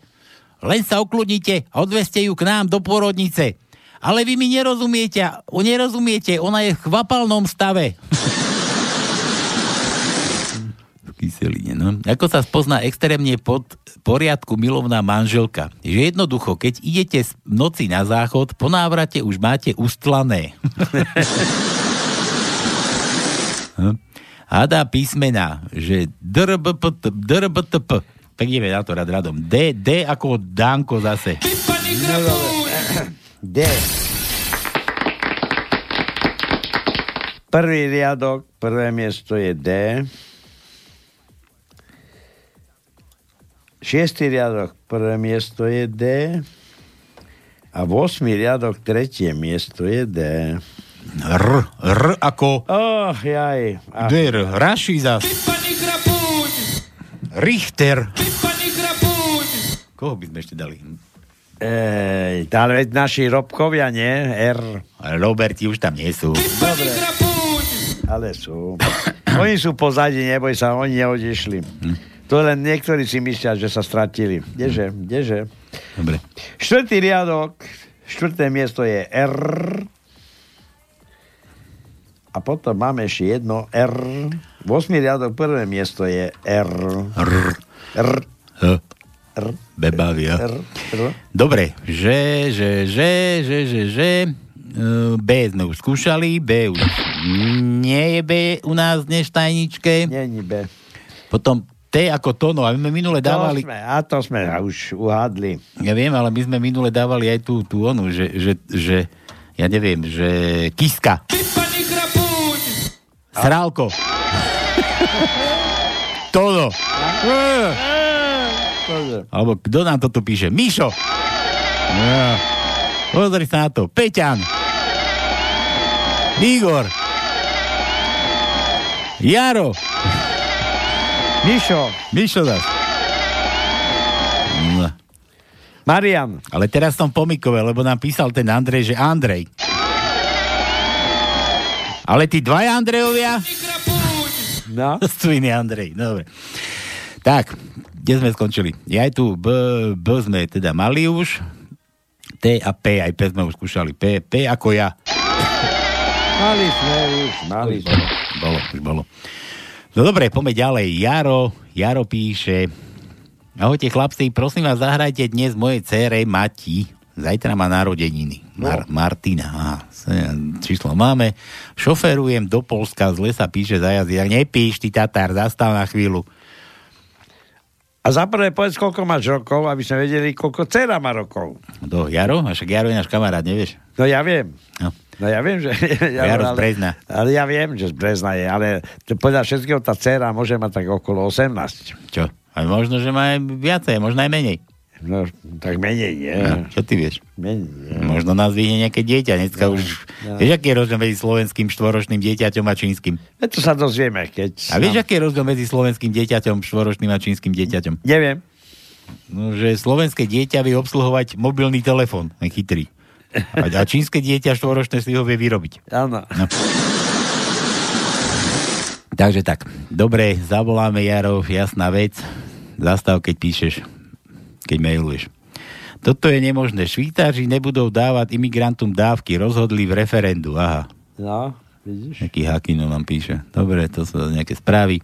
Len sa ukludnite a odveste ju k nám do pôrodnice. Ale vy mi nerozumiete, nerozumiete, ona je v chvapalnom stave. kyseline, no. Ako sa spozná extrémne pod poriadku milovná manželka? Že jednoducho, keď idete v noci na záchod, po návrate už máte ustlané. (laughs) Hm? Hada písmena, že drbtp. Tak ideme na to rad radom. D, D ako Danko zase. D. Prvý riadok, prvé miesto je D. Šiestý riadok, prvé miesto je D. A v riadok, tretie miesto je D. R, R ako... Oh, jaj. Ach, Der, Raši zas. Richter. Koho by sme ešte dali? Ej, ale naši Robkovia, nie? R. Roberti už tam nie sú. Dobre. Ale sú. Oni sú pozadí, neboj sa, oni neodišli. To len niektorí si myslia, že sa stratili. Kdeže, kdeže. Dobre. Štvrtý riadok, štvrté miesto je R. A potom máme ešte jedno R. V riadok prvé miesto je R. R. R. R. Bebavia. R. R. Dobre, že, že, že, že, že, že. Uh, B sme už skúšali, B už nie je B u nás dnes v tajničke. Není B. Potom T ako Tono, a my sme minule dávali... To sme, a to sme už uhádli. Ja viem, ale my sme minule dávali aj tú, tú onu, že, že, že ja neviem, že Kiska. Srálko. Tono. Alebo kto nám to tu píše? Mišo. Ja. Pozri sa na to. Peťan. Igor. Jaro. Mišo. Mišo zas. No. Marian. Ale teraz som pomikové, lebo nám písal ten Andrej, že Andrej. Ale tí dvaja Andrejovia? No. (laughs) Sviny Andrej, dobre. Tak, kde sme skončili? Ja aj tu B, B sme teda mali už. T a P, aj P sme už skúšali. P, P ako ja. Mali sme už, mali sme. Bolo, už bolo. No dobre, poďme ďalej. Jaro, Jaro píše. Ahojte chlapci, prosím vás, zahrajte dnes mojej cére Mati. Zajtra má narodeniny. Mar- Martina. Aha, číslo máme. Šoferujem do Polska, zle sa píše za jazdy. Tak nepíš, ty Tatár, zastav na chvíľu. A za prvé povedz, koľko máš rokov, aby sme vedeli, koľko dcera má rokov. Do Jaro? A však Jaro je náš kamarát, nevieš? No ja viem. No. No ja viem, že... Ja, (laughs) Jaro z Brezna. ale ja viem, že z Brezna je, ale podľa všetkého tá dcera môže mať tak okolo 18. Čo? A možno, že má aj viacej, možno aj menej. No, tak menej nie. No, čo ty vieš? Menej nie. Možno nás vyhne nejaké dieťa. Dneska No, už... no. Vieš, aký je rozdiel medzi slovenským štvoročným dieťaťom a čínskym? E, To sa dozvieme, keď... A vieš, aký je rozdiel medzi slovenským dieťaťom, štvoročným a čínskym dieťaťom? Neviem. No, že slovenské dieťa vie obsluhovať mobilný telefón, chytrý. A, a čínske dieťa štvoročné si ho vie vyrobiť. Áno. No. Takže tak, dobre, zavoláme Jaro, jasná vec. Zastav, keď píšeš, keď mailuješ. Toto je nemožné. Švýtáři nebudou dávať imigrantom dávky. Rozhodli v referendu. Aha. No, vidíš? Nejaký Hakino nám píše. Dobre, to sú nejaké správy.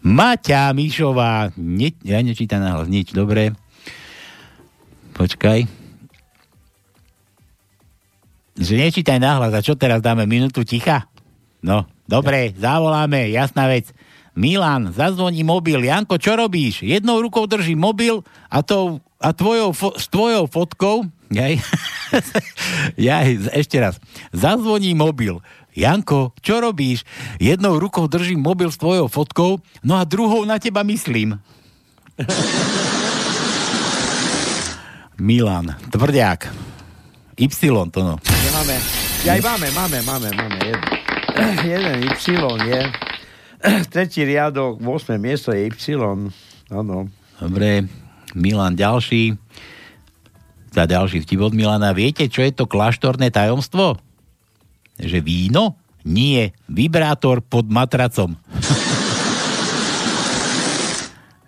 Maťa Mišová. Ne, ja nečítam nahlas nič. Dobre. Počkaj. Že nečítaj nahlas. A čo teraz dáme? Minútu ticha? No, dobre, zavoláme. Jasná vec. Milan, zazvoní mobil. Janko, čo robíš? Jednou rukou drží mobil a, tou, a tvojou, fo, s tvojou fotkou Jaj. (laughs) Jaj, ešte raz. Zazvoní mobil. Janko, čo robíš? Jednou rukou držím mobil s tvojou fotkou, no a druhou na teba myslím. Milan, tvrdiak. Y to no. Nemáme. Ja máme, máme, máme, máme. Jeden, jeden Y je. (clears throat) Tretí riadok, 8. miesto je Y. Áno. Dobre, Milan ďalší. Za ďalší vtip od Milana. Viete, čo je to kláštorné tajomstvo? Že víno? Nie. Vibrátor pod matracom. (laughs)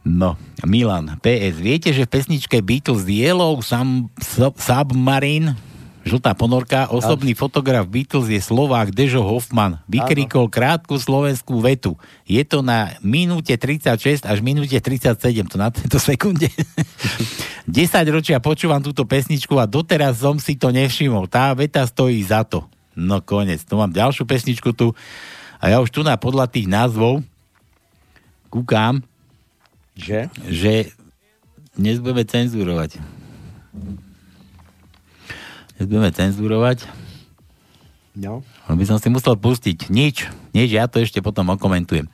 No, Milan, PS, viete, že v pesničke Beatles Yellow Sum, Sub, Submarine žltá ponorka, osobný a... fotograf Beatles je Slovák Dežo Hoffman. Vykrikol krátku slovenskú vetu. Je to na minúte 36 až minúte 37, to na tejto sekunde. (laughs) 10 ročia počúvam túto pesničku a doteraz som si to nevšimol. Tá veta stojí za to. No konec. Tu mám ďalšiu pesničku tu a ja už tu na podľa tých názvov kúkam, že, že dnes budeme cenzurovať. Dnes budeme cenzurovať. No. By som si musel pustiť. Nič, nič, ja to ešte potom okomentujem.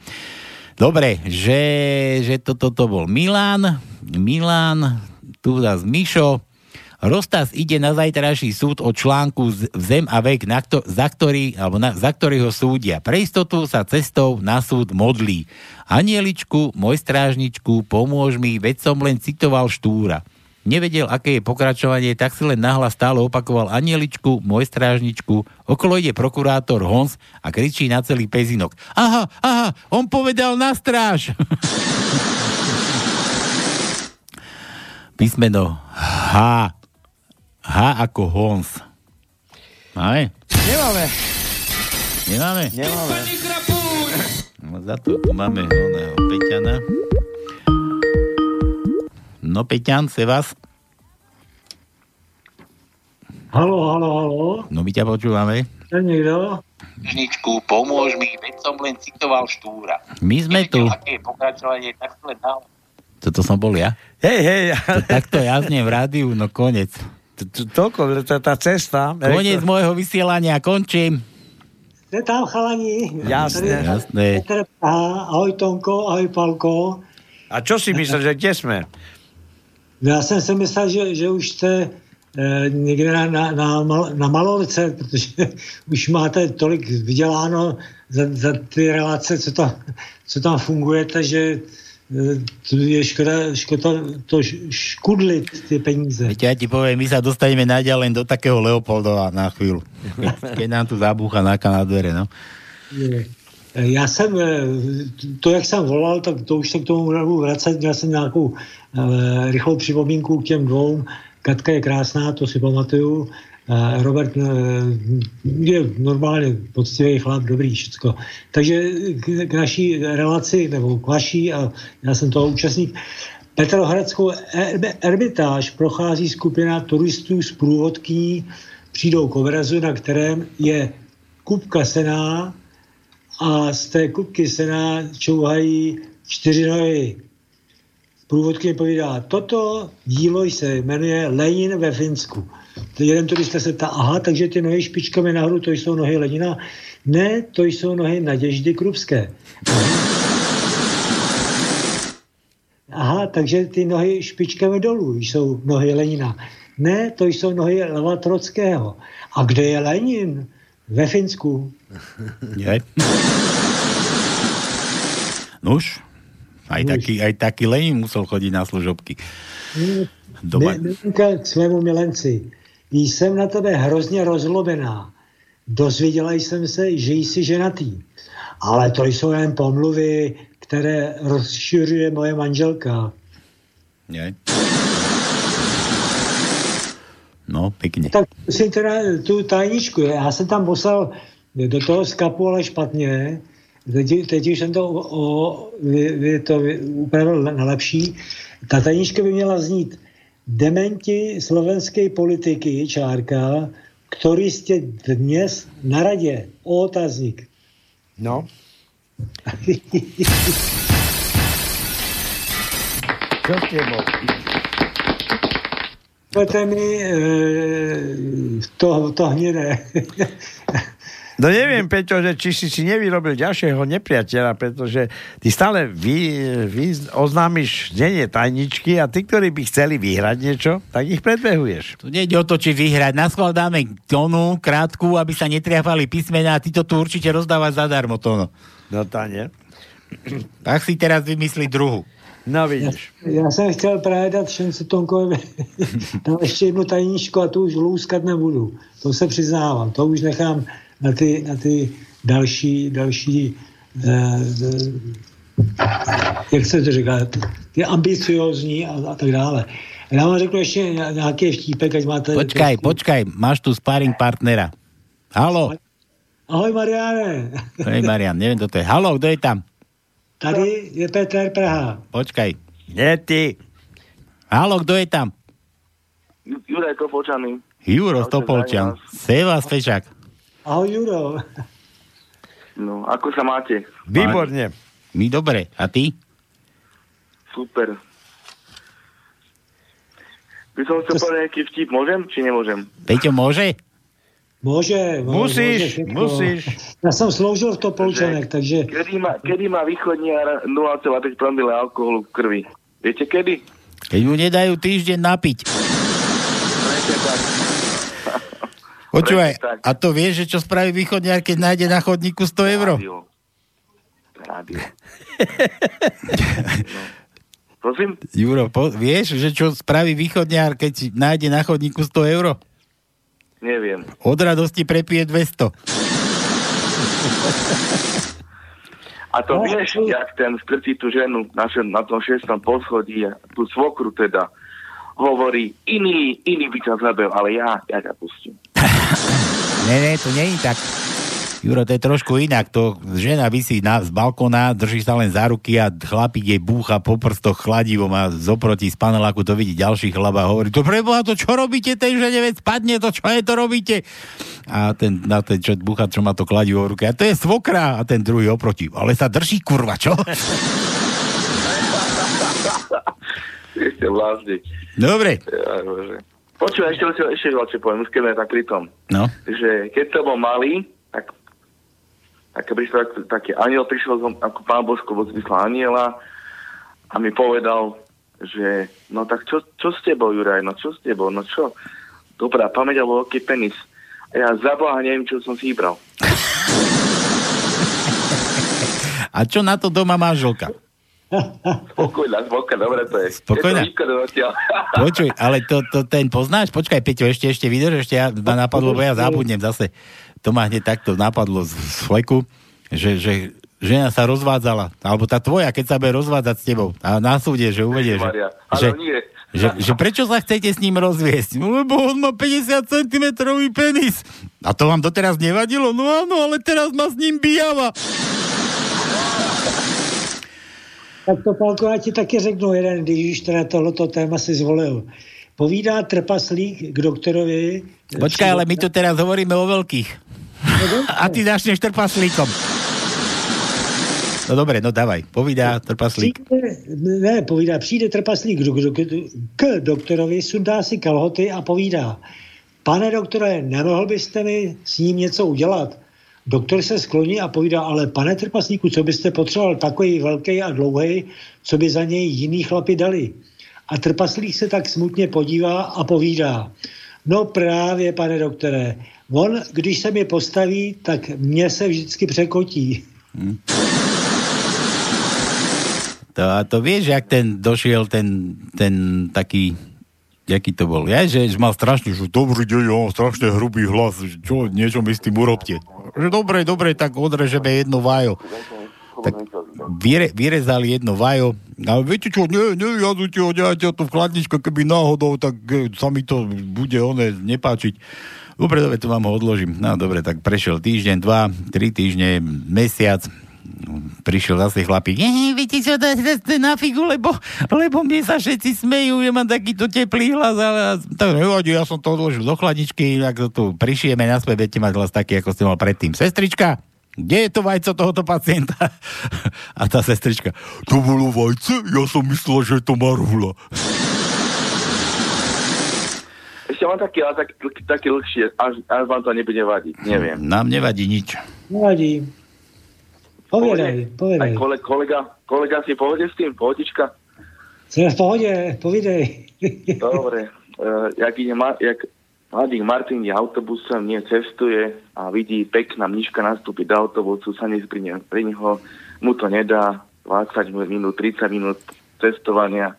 Dobre, že, že toto to, to bol Milan, Milan, tu zás Mišo, Rostas ide na zajtrajší súd o článku Zem a vek, na kto, za, ktorý, alebo na, za ktorý ho súdia. Pre istotu sa cestou na súd modlí. Anieličku, môj strážničku, pomôž mi, veď som len citoval Štúra. Nevedel, aké je pokračovanie, tak si len nahlas stále opakoval Anieličku, môj strážničku. Okolo ide prokurátor Hons a kričí na celý pezinok. Aha, aha, on povedal na stráž. (laughs) Písmeno H. H ako Hons. Máme? Nemáme. Nemáme? Nemáme. No za to tu máme oného Peťana. No Peťan, se vás? Halo, halo, halo. No my ťa počúvame. Je niekto? Žničku, pomôž mi, veď som len citoval Štúra. My sme tu. Aké je pokračovanie, tak len dal. Toto som bol ja? Hej, hej. To, takto jaznem v rádiu, no konec. Toľko, to tá cesta. Koniec môjho vysielania, končím. Ste tam, chalani? Jasné. Jasné. Ahoj Tonko, ahoj Palko. A čo si myslíš, že kde sme? Já jsem si myslel, že, že už jste eh, někde na, na, na, mal, na Malovce, protože (laughs) už máte tolik vyděláno za, za ty relace, co, to, co tam fungujete, že eh, je škoda, škoda to škudlit ty peníze. Viete, ja ti poviem, my sa dostaneme naďalej do takého Leopoldova na chvíľu. (laughs) Keď nám tu zabúcha náka na dvere, no. Je. Já jsem, to, jak jsem volal, tak to už se k tomu nebudu vracet. Měl jsem nějakou e, rychlou připomínku k těm dvou. Katka je krásná, to si pamatuju. E, Robert e, je normálně poctivý chlap, dobrý, všecko. Takže k, k naší relaci, nebo k vaší, a já jsem toho účastník, Petrohradskou ermitáž prochází skupina turistů z průvodky, přijdou k obrazu, na kterém je kupka sená, a z té kupky se čouhají čtyři nohy. průvodkyně povídá, toto dílo se jmenuje Lenin ve Finsku. Jeden turista se ptá, aha, takže ty nohy špičkami nahoru, to jsou nohy Lenina. Ne, to jsou nohy Naděždy Krupské. Aha, takže ty nohy špičkami dolů jsou nohy Lenina. Ne, to jsou nohy Leva Trockého. A kde je Lenin? Ve Finsku. Nie? Nuž, aj taký, aj taký Lenin musel chodiť na služobky. Doma. Milenka k svému milenci. Jsem na tebe hrozně rozlobená. Dozvěděla jsem se, že jsi ženatý. Ale to jsou jen pomluvy, které rozšiřuje moje manželka. Nie? No, pekne. Tak si teda tu tajničku, já jsem tam poslal do toho skapu, ale špatně. Teď, teď už jsem to, o, vy to upravil na lepší. Ta tajnička by měla znít dementi slovenskej politiky, čárka, ktorý ste dnes na rade. Otáznik. No. (laughs) Čo ste bol? Poďte mi e, to, to hnedé. No neviem, Peťo, že či si si nevyrobil ďalšieho nepriateľa, pretože ty stále vy, vy oznámiš znenie tajničky a tí, ktorí by chceli vyhrať niečo, tak ich predbehuješ. Tu nejde o to, či vyhrať. Na schvál dáme tónu krátku, aby sa netriafali písmená a ty to tu určite rozdávaš zadarmo, tóno. No tá nie. Tak si teraz vymyslí druhu. No vidíš. Já, já jsem chtěl právě dát šance Tonkovi (laughs) tam ještě jednu tajničku a tu už lůskat nebudu. To se přiznávám. To už nechám na ty, na ty další, další eh, jak se to říká, ty ambiciozní a, a tak dále. Já vám řeknu ještě nějaký vtípek, ať máte... Počkaj, počkaj, máš tu sparring partnera. Halo. Ahoj Mariane. Hej Marian, neviem, kto to je. Halo, kto je tam? Tady je Petr Praha. Počkaj. Nie ty. Halo, kto je tam? Juraj Topolčany. Juro Stopolčan. Seva Spešák. Ahoj Juro. No, ako sa máte? Výborne. My dobre. A ty? Super. By som chcel povedať nejaký vtip, môžem, či nemôžem? Peťo, môže? Môže. Musíš, môže všetko. musíš. (laughs) Ja som sloužil v Topolčanech, takže... Kedy má, kedy má východniar 0,5 promile alkoholu v krvi? Viete kedy? Keď mu nedajú týždeň napiť. (laughs) Počúvaj, a to vieš, že čo spraví východniar, keď nájde na chodníku 100 eur? Rádio. Rádio. no. (laughs) Prosím? Juro, po, vieš, že čo spraví východniar, keď nájde na chodníku 100 eur? Neviem. Od radosti prepije 200. A to vieš, jak ten strčí tú ženu na, še- na tom šestom poschodí, tú svokru teda, hovorí, iný, iný by ťa zabil, ale ja, ja ťa pustím. (laughs) Ne, ne, to nie je tak. Juro, to je trošku inak. To žena vysí na, z balkóna, drží sa len za ruky a chlapík jej búcha po prstoch chladivom a zoproti z paneláku to vidí ďalší chlap a hovorí, to preboha, to čo robíte tej žene, veď spadne to, čo je to robíte? A ten, na ten čo, búcha, čo má to kladivo v ruke, a to je svokra a ten druhý oproti. Ale sa drží, kurva, čo? Ešte. Dobre. Ja. Počúvaj, ešte, ešte, ešte ešte poviem, už keď sme tak pri tom. No. Že keď to bol malý, tak, tak prišiel tak, taký aniel, prišiel som, ako pán Božko zmysle aniela a mi povedal, že no tak čo, čo s tebou, Juraj, no čo s tebou, no čo? Dobrá pamäť alebo veľký penis. A ja za Boha neviem, čo som si vybral. (laughs) A čo na to doma manželka? (laughs) Spokojná, spokojná, dobre to je. Spokojná. (laughs) Počuj, ale to, to ten poznáš? Počkaj, Peťo, ešte, ešte vydrž, ešte ja, ma napadlo, bo ja zabudnem zase. To ma hneď takto napadlo z, z fleku, že, že žena sa rozvádzala, alebo tá tvoja, keď sa bude rozvádzať s tebou a na súde, že uvedie, že, že, že, že prečo sa chcete s ním rozviesť? No, lebo on má 50 cm penis. A to vám doteraz nevadilo? No áno, ale teraz ma s ním bijava. Tak to, Pálko, já ti taky řeknu jeden, když už teda tohleto téma si zvolil. Povídá trpaslík k doktorovi. Počkaj, ale my tu teraz hovoríme o veľkých. A ty začneš trpaslíkom. No dobre, no dávaj, povídá trpaslík. Přijde, ne, povídá, přijde trpaslík k, k, k doktorovi, sundá si kalhoty a povídá, pane doktore, nemohl byste mi s ním něco udělat? Doktor se skloní a povídá, ale pane trpaslíku, co byste potřeboval takový velký a dlouhý, co by za něj jiný chlapi dali? A trpaslík se tak smutně podívá a povídá, no právě, pane doktore, on, když se mi postaví, tak mě se vždycky překotí. Hmm. To, a to vieš, jak ten došiel ten, ten taký jaký to bol. Ja, že, že mal strašne, že dobrý deň, ja strašne hrubý hlas, čo, niečo mi s tým urobte. Že dobre, dobre, tak odrežeme jedno vajo. Tak vyre, vyrezali jedno vajo. A viete čo, nie, nie, ja tu ho to v chladničke, keby náhodou, tak e, sa mi to bude one nepáčiť. Dobre, dobre, to vám ho odložím. No dobre, tak prešiel týždeň, dva, tri týždne, mesiac prišiel zase chlapík, nie, viete čo, to je na figu, lebo, lebo mne sa všetci smejú, ja mám takýto teplý hlas, ale to nevadí, ja som to odložil do chladničky, ak to tu prišijeme naspäť, budete mať hlas taký, ako ste mal predtým. Sestrička, kde je to vajco tohoto pacienta? (laughs) A tá sestrička, to bolo vajce? Ja som myslel, že to marhula. Ešte mám taký, ale taký, taký dlhšie, až, až vám to nebude vadiť, neviem. Nám nevadí nič. Nevadí. Povedaj, povedaj. Aj kole, kolega, kolega si pohode s tým, pohodička? Som v pohode, povedaj. Dobre, uh, jak, ide, jak mladý Martin je autobusom, nie cestuje a vidí pekná mniška nastúpiť do autobusu, sa nezbrine pri neho, mu to nedá 20 minút, 30 minút cestovania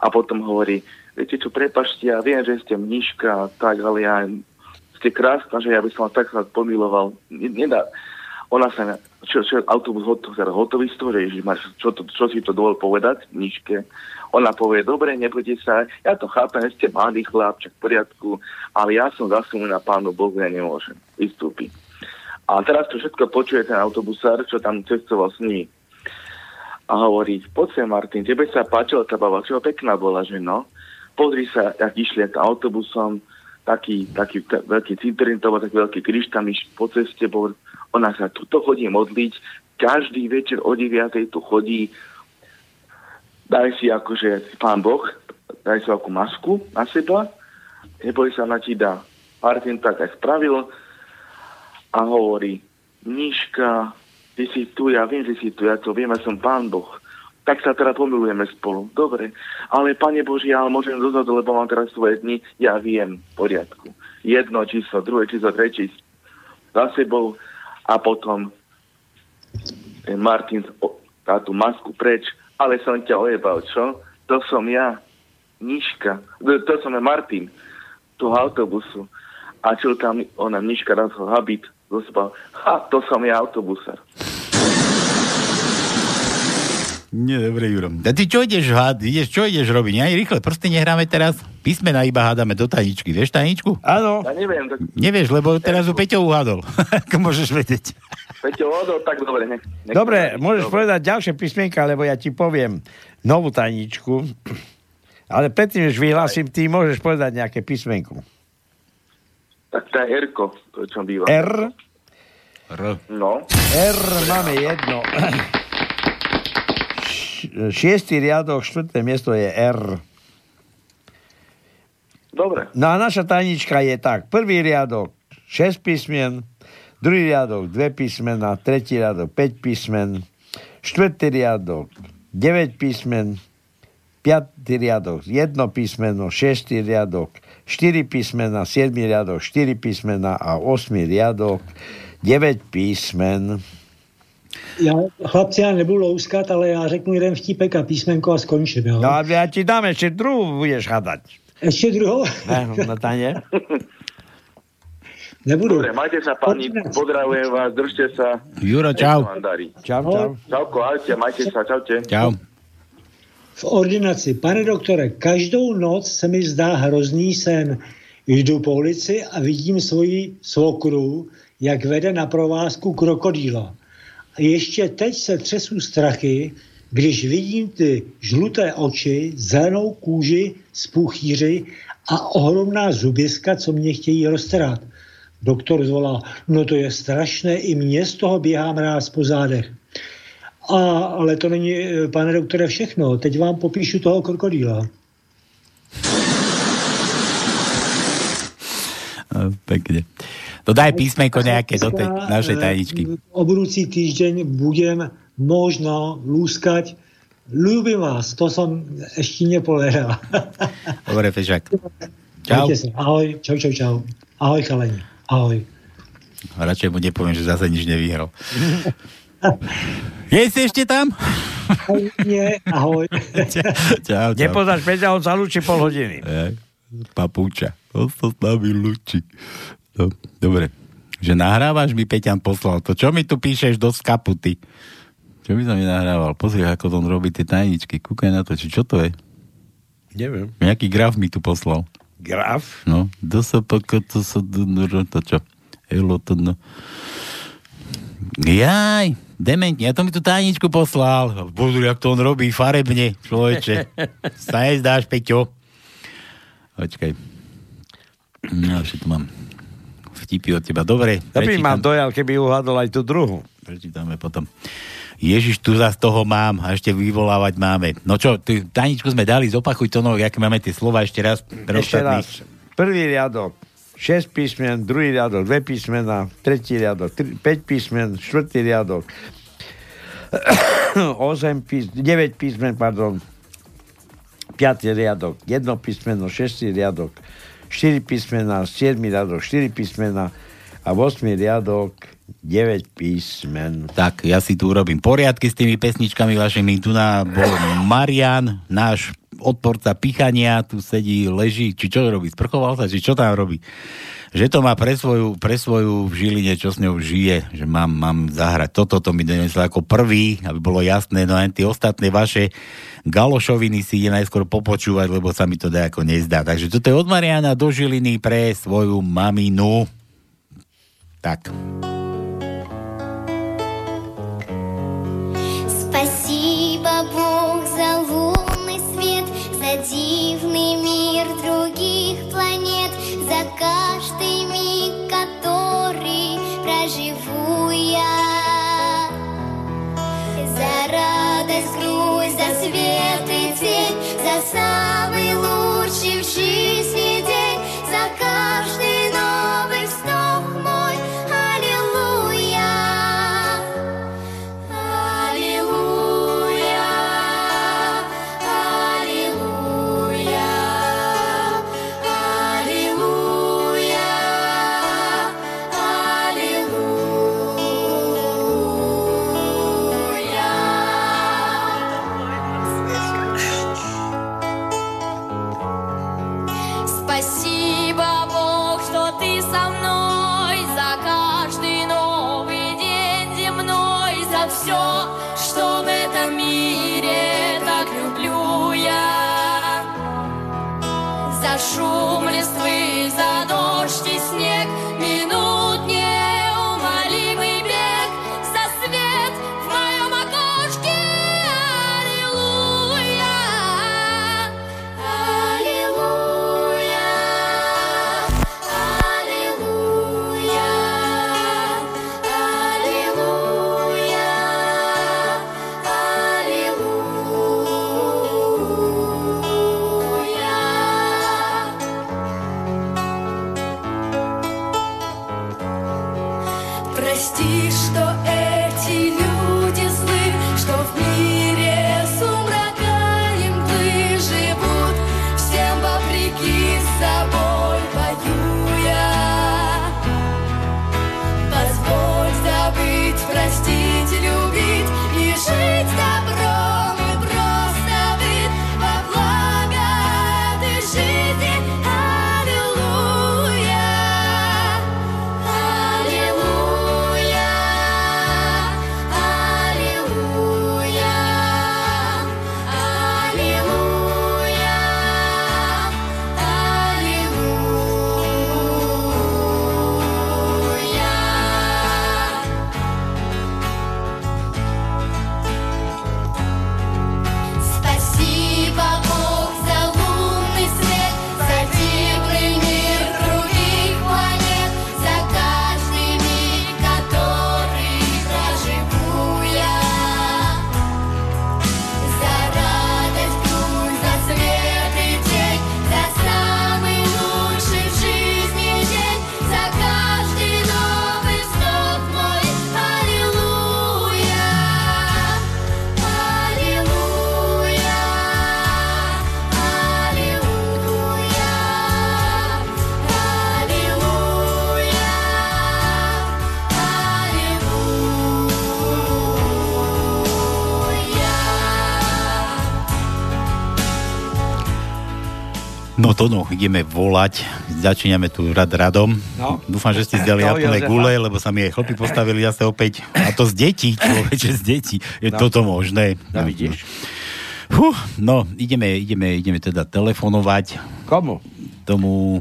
a potom hovorí, viete čo, prepašte, ja viem, že ste mniška, tak, ale ja ste krásna, že ja by som vás tak pomiloval. Nedá, ona sa, čo, čo autobus hot, hotový z že ježiš, čo, to, čo si to dovol povedať, ničke. Ona povie, dobre, nebojte sa, ja to chápem, ste mladý chlap, v poriadku, ale ja som zasunul na pánu Bohu, ja nemôžem vystúpiť. A teraz to všetko počuje ten autobusár, čo tam cestoval s nimi. A hovorí, poď sa, Martin, tebe sa páčila tá baba, čo pekná bola, že no. Pozri sa, jak išli autobusom, taký, taký t- veľký cinterín, to bol taký veľký kríž tam po ceste, bol, ona sa tuto chodí modliť, každý večer o 9. tu chodí, daj si akože pán Boh, daj si akú masku na seba, neboj sa, na ti dá. Martin tak aj spravil a hovorí, Níška, ty si tu, ja viem, že si tu, ja to viem, ja som pán Boh tak sa teda pomilujeme spolu. Dobre, ale Pane Boži, ja môžem dozadu, lebo mám teraz svoje dni, ja viem, v poriadku. Jedno číslo, druhé číslo, tretie za sebou a potom ten Martin dá tú masku preč, ale som ťa ojebal, čo? To som ja, Niška, to som ja Martin, toho autobusu. A čo tam ona Niška raz habit, zospal, ha, to som ja autobusár. Nie, dobre, Juro. A ty čo ideš hád? Ideš, čo ideš robiť? Aj rýchle prsty nehráme teraz? Písmena iba hádame do tajničky. Vieš tajničku? Áno. Ja neviem. Tak... Nevieš, lebo teraz u Peťo uhádol. (laughs) Ako môžeš vedieť. Peťo uhádol, tak dobre. Ne, dobre, môžeš dobre. povedať ďalšie písmenka, lebo ja ti poviem novú tajničku. (clears throat) Ale predtým, než vyhlásim, ty môžeš povedať nejaké písmenku. Tak to je r to čo býva. R? R. No. R máme jedno (clears throat) šiestý riadok, štvrté miesto je R. Dobre. No a naša tajnička je tak. Prvý riadok 6 písmen, druhý riadok 2 písmena, tretí riadok 5 písmen, štvrtý riadok 9 písmen, piatý riadok 1 písmeno, šiestý riadok 4 písmena, 7 riadok 4 písmena a 8 riadok 9 písmen. Já, chlapci, já nebudu louskat, ale já řeknu jeden vtípek a písmenko a skončím. Jo? No a já ti dám ještě druhou, budeš hadat. Ještě druhou? Ne, no, na taně. Nebudu. Dobre, majte sa, pani, pozdravujem vás, držte sa. Juro, čau. Čau, čau. Čauko, ahojte, majte sa, čaute. Čau. V ordinaci. Pane doktore, každou noc se mi zdá hrozný sen. Jdu po ulici a vidím svoji svokru, jak vede na provázku krokodýla. Ještě teď se třesu strachy, když vidím ty žluté oči, zelenou kůži z půchýři a ohromná zuběska, co mě chtějí roztrhat. Doktor zvolá, no to je strašné, i mě z toho běhá mráz po zádech. A, ale to není, pane doktore, všechno. Teď vám popíšu toho krokodýla. Pekne. To daj písmenko nejaké do tej našej tajničky. O budúci týždeň budem možno lúskať Ľúbim vás, to som ešte nepovedal. (laughs) Dobre, Fešak. Čau. Ahoj, čau, čau, čau. Ahoj, chalani. Ahoj. Radšej mu nepoviem, že zase nič nevyhral. Je si ešte tam? Nie, ahoj. (laughs) čau, čau. Nepoznáš Peťa, on sa lúči pol hodiny. Papúča. On sa s nami lúči. No, dobre. Že nahrávaš mi Peťan poslal. To čo mi tu píšeš do skaputy? Čo by som mi nahrával? Pozri, ako on robí tie tajničky. Kúkaj na to, či čo to je? Neviem. Nejaký graf mi tu poslal. Graf? No, do sa poko, to sa, to čo? Elo, to no. Jaj, dementne, ja to mi tu tajničku poslal. Pozri, jak to on robí farebne, človeče. (laughs) Sa nezdáš, Peťo. Počkaj. No, tu mám vtipy od teba. Dobre. To by ma dojal, keby uhádol aj tú druhú. Prečítame potom. Ježiš, tu za toho mám a ešte vyvolávať máme. No čo, ty, Taničku sme dali, zopakuj to, no, aké máme tie slova ešte raz. Ešte raz. Prvý riadok, 6 písmen, druhý riadok, 2 písmena, tretí riadok, 5 písmen, štvrtý riadok, 8 písmen, 9 písmen, pardon, 5 riadok, 1 písmeno, 6 riadok, 4 písmena, 7 riadok, 4 písmena a 8 riadok, 9 písmen. Tak, ja si tu urobím poriadky s tými pesničkami vašimi. Tu na bol Marian, náš odporca pichania, tu sedí, leží, či čo robí, sprchoval sa, či čo tam robí. Že to má pre svoju, pre svoju v Žiline, čo s ňou žije, že mám, mám zahrať. Toto to mi doneslo ako prvý, aby bolo jasné, no aj tie ostatné vaše galošoviny si ide najskôr popočúvať, lebo sa mi to dá ako nezdá. Takže toto je od Mariana do Žiliny pre svoju maminu. Tak. No to no, ideme volať. Začíname tu rad radom. No. Dúfam, že ste zdali no, Jozefa. gule, lebo sa mi aj chlpy postavili zase opäť. A to z detí, človeče, z detí. Je No. toto možné? No, vidíš. Fú, no, ideme, ideme, ideme teda telefonovať. Komu? Tomu.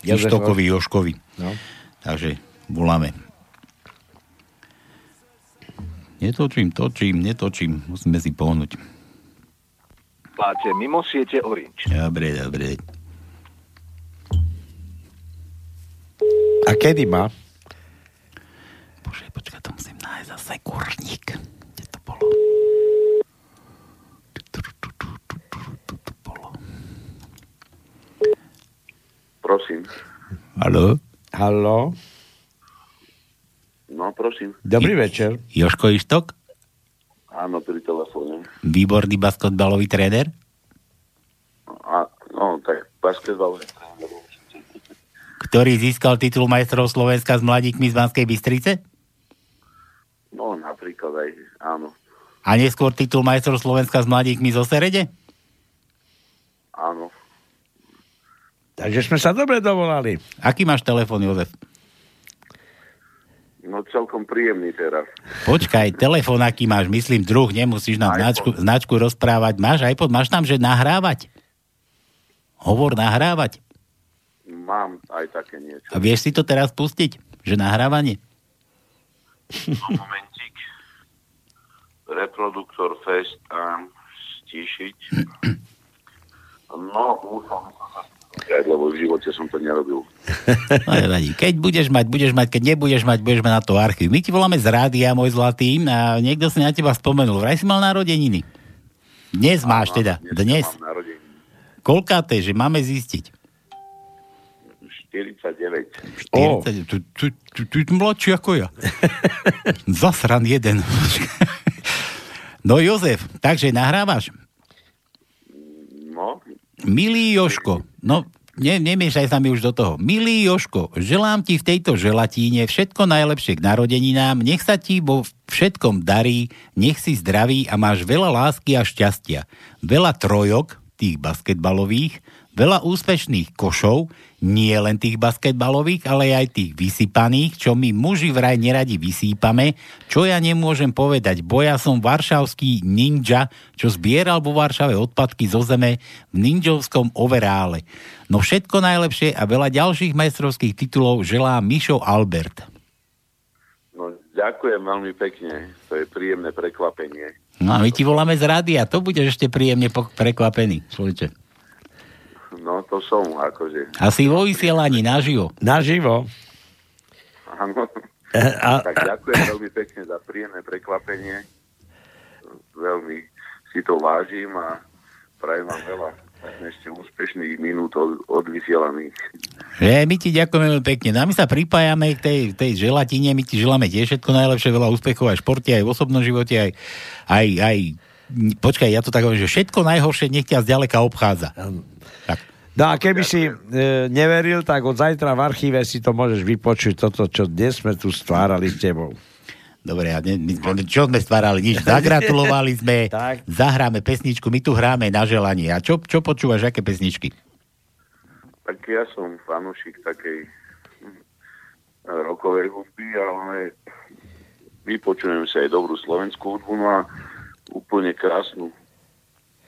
Ištokovi Joškovi. No. Takže voláme. Netočím, točím, netočím. Musíme si pohnúť. Máte mimo siete Orange. Dobre, dobre. A kedy má? Bože, počkaj, to musím nájsť zase kurník. Kde to bolo? Prosím. Haló? Haló? No, prosím. Dobrý večer. Joško Ištok? Áno, pri telefóne. Výborný basketbalový tréner? A, no, tak basketbal. Ktorý získal titul majstrov Slovenska s mladíkmi z Banskej Bystrice? No, napríklad aj, áno. A neskôr titul majstrov Slovenska s mladíkmi zo Serede? Áno. Takže sme sa dobre dovolali. Aký máš telefón, Jozef? No, celkom príjemný teraz. Počkaj, telefón aký máš, myslím druh, nemusíš nám značku, značku rozprávať. Máš iPod, máš tam, že nahrávať? Hovor nahrávať. Mám aj také niečo. A vieš si to teraz pustiť? Že nahrávanie? No, momentík. Reproduktor Fest a stíšiť. No, spýtať, lebo v živote som to nerobil. No, nevadí. Keď budeš mať, budeš mať, keď nebudeš mať, budeš mať na to archív. My ti voláme z rádia, môj zlatý, a niekto si na teba spomenul. Vraj si mal narodeniny. Dnes máš teda. Dnes. Koľkáte, že máme zistiť? 49. 40, tu, tu, tu, tu, tu mladší ako ja. (laughs) Zasran jeden. (laughs) no Jozef, takže nahrávaš. No, Milý Joško, no ne, nemiešaj sa mi už do toho. Milý Joško, želám ti v tejto želatíne všetko najlepšie k narodeninám, nech sa ti vo všetkom darí, nech si zdravý a máš veľa lásky a šťastia. Veľa trojok, tých basketbalových, veľa úspešných košov, nie len tých basketbalových, ale aj tých vysypaných, čo my muži vraj neradi vysýpame, čo ja nemôžem povedať, bo ja som varšavský ninja, čo zbieral vo Varšave odpadky zo zeme v ninjovskom overále. No všetko najlepšie a veľa ďalších majstrovských titulov želá Mišo Albert. no, ďakujem veľmi pekne. To je príjemné prekvapenie. No a my ti voláme z rádia, to budeš ešte príjemne prekvapený, človeče. No, to som, akože. Asi vo vysielaní naživo. Naživo. Áno. A, Tak ďakujem veľmi pekne za príjemné prekvapenie. Veľmi si to vážim a prajem vám veľa ešte úspešných minút od, od vysielaných. Že, my ti ďakujeme veľmi pekne. No a my sa pripájame k tej, tej želatine, my ti želáme tiež všetko najlepšie, veľa úspechov aj v športe, aj v osobnom živote, aj, aj, aj počkaj, ja to tak hovorím, že všetko najhoršie nech ťa zďaleka obchádza. Tak. No a keby si e, neveril, tak od zajtra v archíve si to môžeš vypočuť, toto, čo dnes sme tu stvárali s tebou. Dobre, a ne, my, čo sme stvárali? Nič. Zagratulovali sme, (laughs) Tak. zahráme pesničku, my tu hráme na želanie. A čo, čo počúvaš, aké pesničky? Tak ja som fanúšik takej hm, rokovej hudby, ale vypočujem si aj dobrú slovenskú hudbu, no a úplne krásnu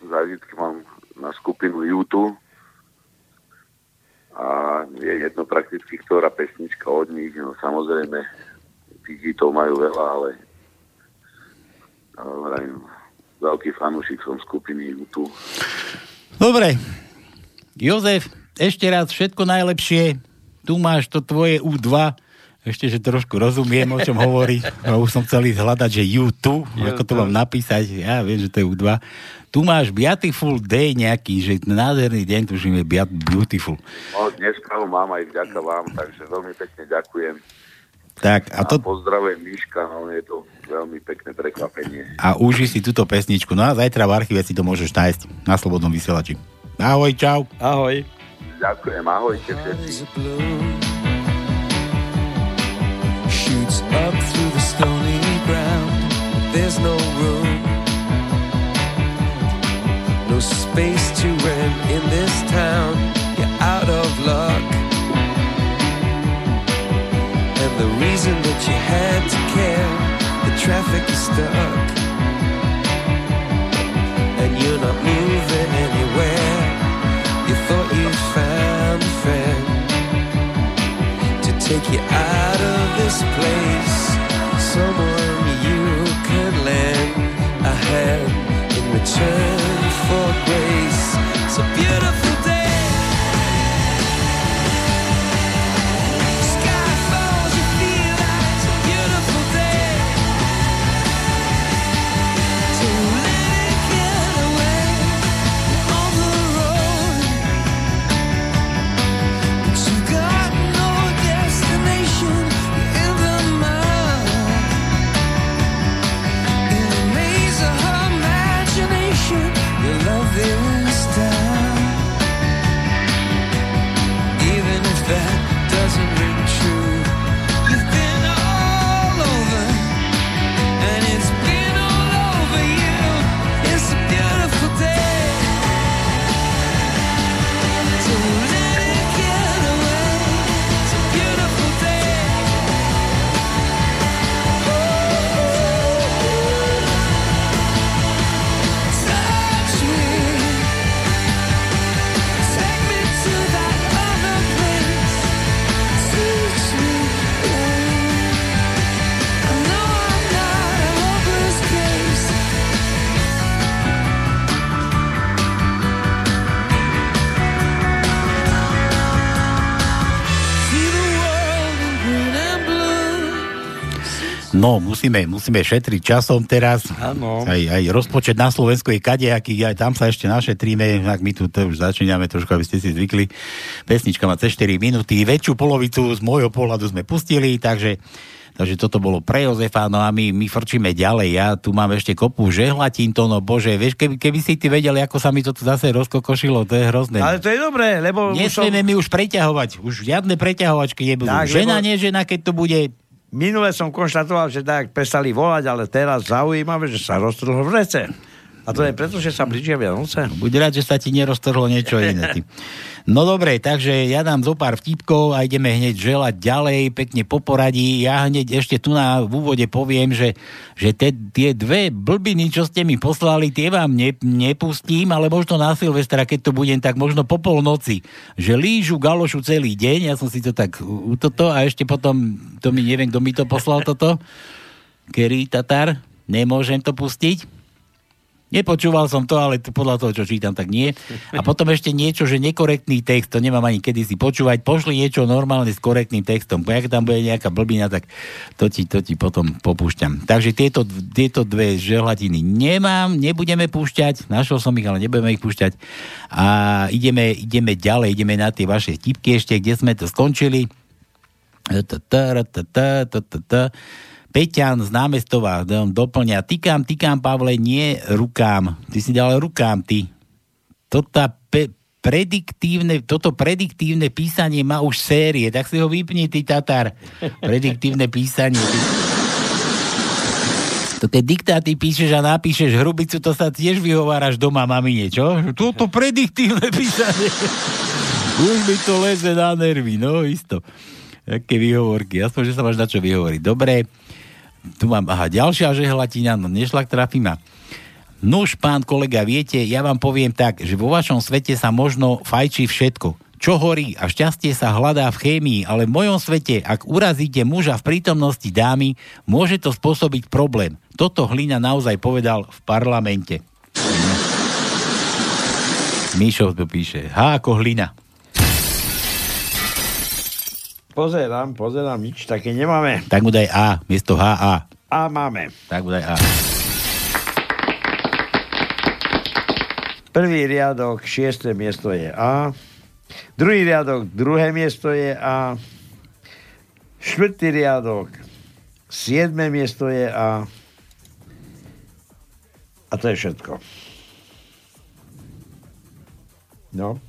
zážitky mám na skupinu YouTube a je jedno prakticky, ktorá pesnička od nich, no samozrejme tých hitov majú veľa, ale, ale vrajím, veľký fanúšik som skupiny YouTube. Dobre. Jozef, ešte raz všetko najlepšie. Tu máš to tvoje U2. Ešte, že trošku rozumiem, o čom hovorí. A (laughs) už som chcel ísť hľadať, že U2, ako to mám napísať. Ja viem, že to je U2. Tu máš Beautiful Day nejaký, že nádherný deň, tuším je Beautiful. No, dneska ho mám aj vďaka vám, takže veľmi pekne ďakujem. Tak, a A to... pozdravujem Miška, no je to veľmi pekné prekvapenie. A uži si túto pesničku. No a zajtra v archíve si to môžeš nájsť na Slobodnom vysielači. Ahoj, čau. Ahoj. Ďakujem, ahojte všetci. shoots up through the stony ground. There's no room, no space to rent in this town. And the reason that you had to care The traffic is stuck. And you're not moving anywhere. You thought you'd found a friend To take you out of this place. Someone you could lend a hand In return for grace. It's a beautiful day. Musíme, musíme šetriť časom teraz. Áno. Aj, aj rozpočet na Slovensku je kadejaký, aj tam sa ešte našetríme, ak my tu to už začíname trošku, aby ste si zvykli. Pesnička má cez 4 minúty, väčšiu polovicu z môjho pohľadu sme pustili, takže Takže toto bolo pre Jozefa, no a my, my frčíme ďalej. Ja tu mám ešte kopu žehlatín, to no bože, vieš, keby, keby si ty vedel, ako sa mi to tu zase rozkokošilo, to je hrozné. Ale to je dobré, lebo... Nesmieme mi už preťahovať, už žiadne preťahovačky nebudú. Tak, žena, lebo- nie žena, keď to bude Minule som konštatoval, že tak prestali volať, ale teraz zaujímavé, že sa roztrhol v rece. A to je preto, že sa blížia Vianoce. Buď rád, že sa ti neroztrhlo niečo iné. Ty. (laughs) No dobre, takže ja dám zo pár vtipkov a ideme hneď želať ďalej, pekne po poradí. Ja hneď ešte tu na v úvode poviem, že, že te, tie dve blbiny, čo ste mi poslali, tie vám ne, nepustím, ale možno na Silvestra, keď to budem, tak možno po polnoci. Že lížu galošu celý deň, ja som si to tak toto a ešte potom, to mi neviem, kto mi to poslal toto. Kerry Tatar, nemôžem to pustiť. Nepočúval som to, ale podľa toho, čo čítam, tak nie. A potom ešte niečo, že nekorektný text, to nemám ani kedy si počúvať. Pošli niečo normálne s korektným textom. Ak tam bude nejaká blbina, tak to ti, to ti potom popúšťam. Takže tieto, tieto dve žehlatiny nemám, nebudeme púšťať. Našiel som ich, ale nebudeme ich púšťať. A ideme, ideme ďalej, ideme na tie vaše tipky ešte, kde sme to skončili. Peťan z námestova doplňa, tykám, tykám, Pavle, nie rukám. Ty si dal rukám, ty. Toto pe- prediktívne, toto prediktívne písanie má už série, tak si ho vypni, ty Tatar. Prediktívne písanie. Ty. To keď diktáty píšeš a napíšeš hrubicu, to sa tiež vyhováraš doma mamine, čo? Toto prediktívne písanie. Už mi to leze na nervy, no isto. Aké výhovorky, aspoň, že sa máš na čo vyhovoriť. Dobre, tu mám, aha, ďalšia žehlatina, no nešlak trafí ma. Nuž, pán kolega, viete, ja vám poviem tak, že vo vašom svete sa možno fajčí všetko. Čo horí a šťastie sa hľadá v chémii, ale v mojom svete, ak urazíte muža v prítomnosti dámy, môže to spôsobiť problém. Toto Hlina naozaj povedal v parlamente. Míšov to píše. H ako Hlina. Pozerám, pozerám, nič také nemáme. Tak mu daj A, miesto H, A. A máme. Tak mu daj A. Prvý riadok, šiesté miesto je A. Druhý riadok, druhé miesto je A. Štvrtý riadok, siedme miesto je A. A to je všetko. No.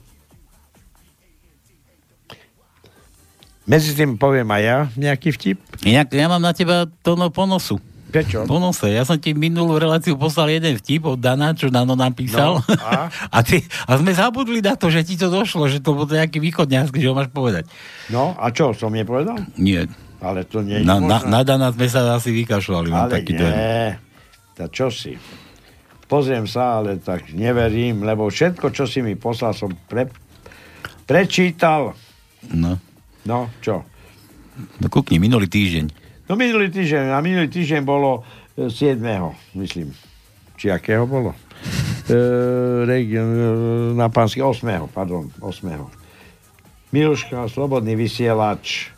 Medzi tým poviem aj ja nejaký vtip. Inak ja mám na teba to no ponosu. Prečo? Ponose. Ja som ti minulú reláciu poslal jeden vtip od Dana, čo Dano napísal. No, a? (laughs) a, ty, a sme zabudli na to, že ti to došlo, že to bol nejaký východňarský, že ho máš povedať. No, a čo, som nepovedal? Nie. Ale to nie je Na, na, na Dana sme sa asi vykašľali. Ale taký nie. Tak čo si? Pozriem sa, ale tak neverím, lebo všetko, čo si mi poslal, som pre, prečítal. No. No, čo? No kúkni, minulý týždeň. No minulý týždeň, a minulý týždeň bolo e, 7. myslím. Či akého bolo? E, region, e, na pánsky 8. pardon, 8. Miluška, Slobodný vysielač.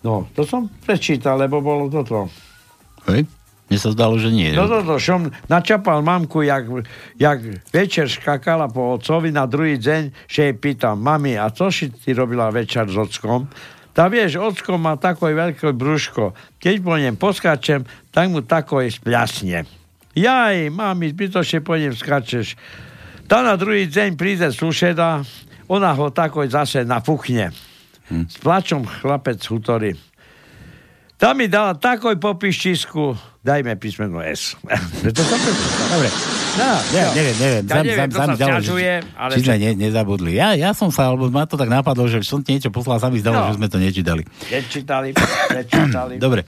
No, to som prečítal, lebo bolo toto. Hej? Mne sa zdalo, že nie. No toto, som načapal mamku, jak, jak večer škakala po otcovi na druhý deň, že jej pýtam, mami, a co si ty robila večer s ockom? Tá vieš, ocko má takové veľké brúško. Keď po ňom poskáčem, tak mu takové spľasne. Jaj, mami, zbytočne po ňom skáčeš. Tá na druhý deň príde slušeda, ona ho takoj zase nafuchne. Hm. S plačom chlapec hutorí. Tá mi dala takoj popiščisku, dajme písmeno S. (laughs) to Dobre. No, Ja, neviem, neviem. Ja neviem, to sa sťažuje, ale... Či sme ne, nezabudli. Ja, ja som sa, alebo ma to tak napadlo, že som niečo poslal, sa mi zdalo, No. že sme to nečítali. Nečítali, (clears throat) nečítali. Dobre.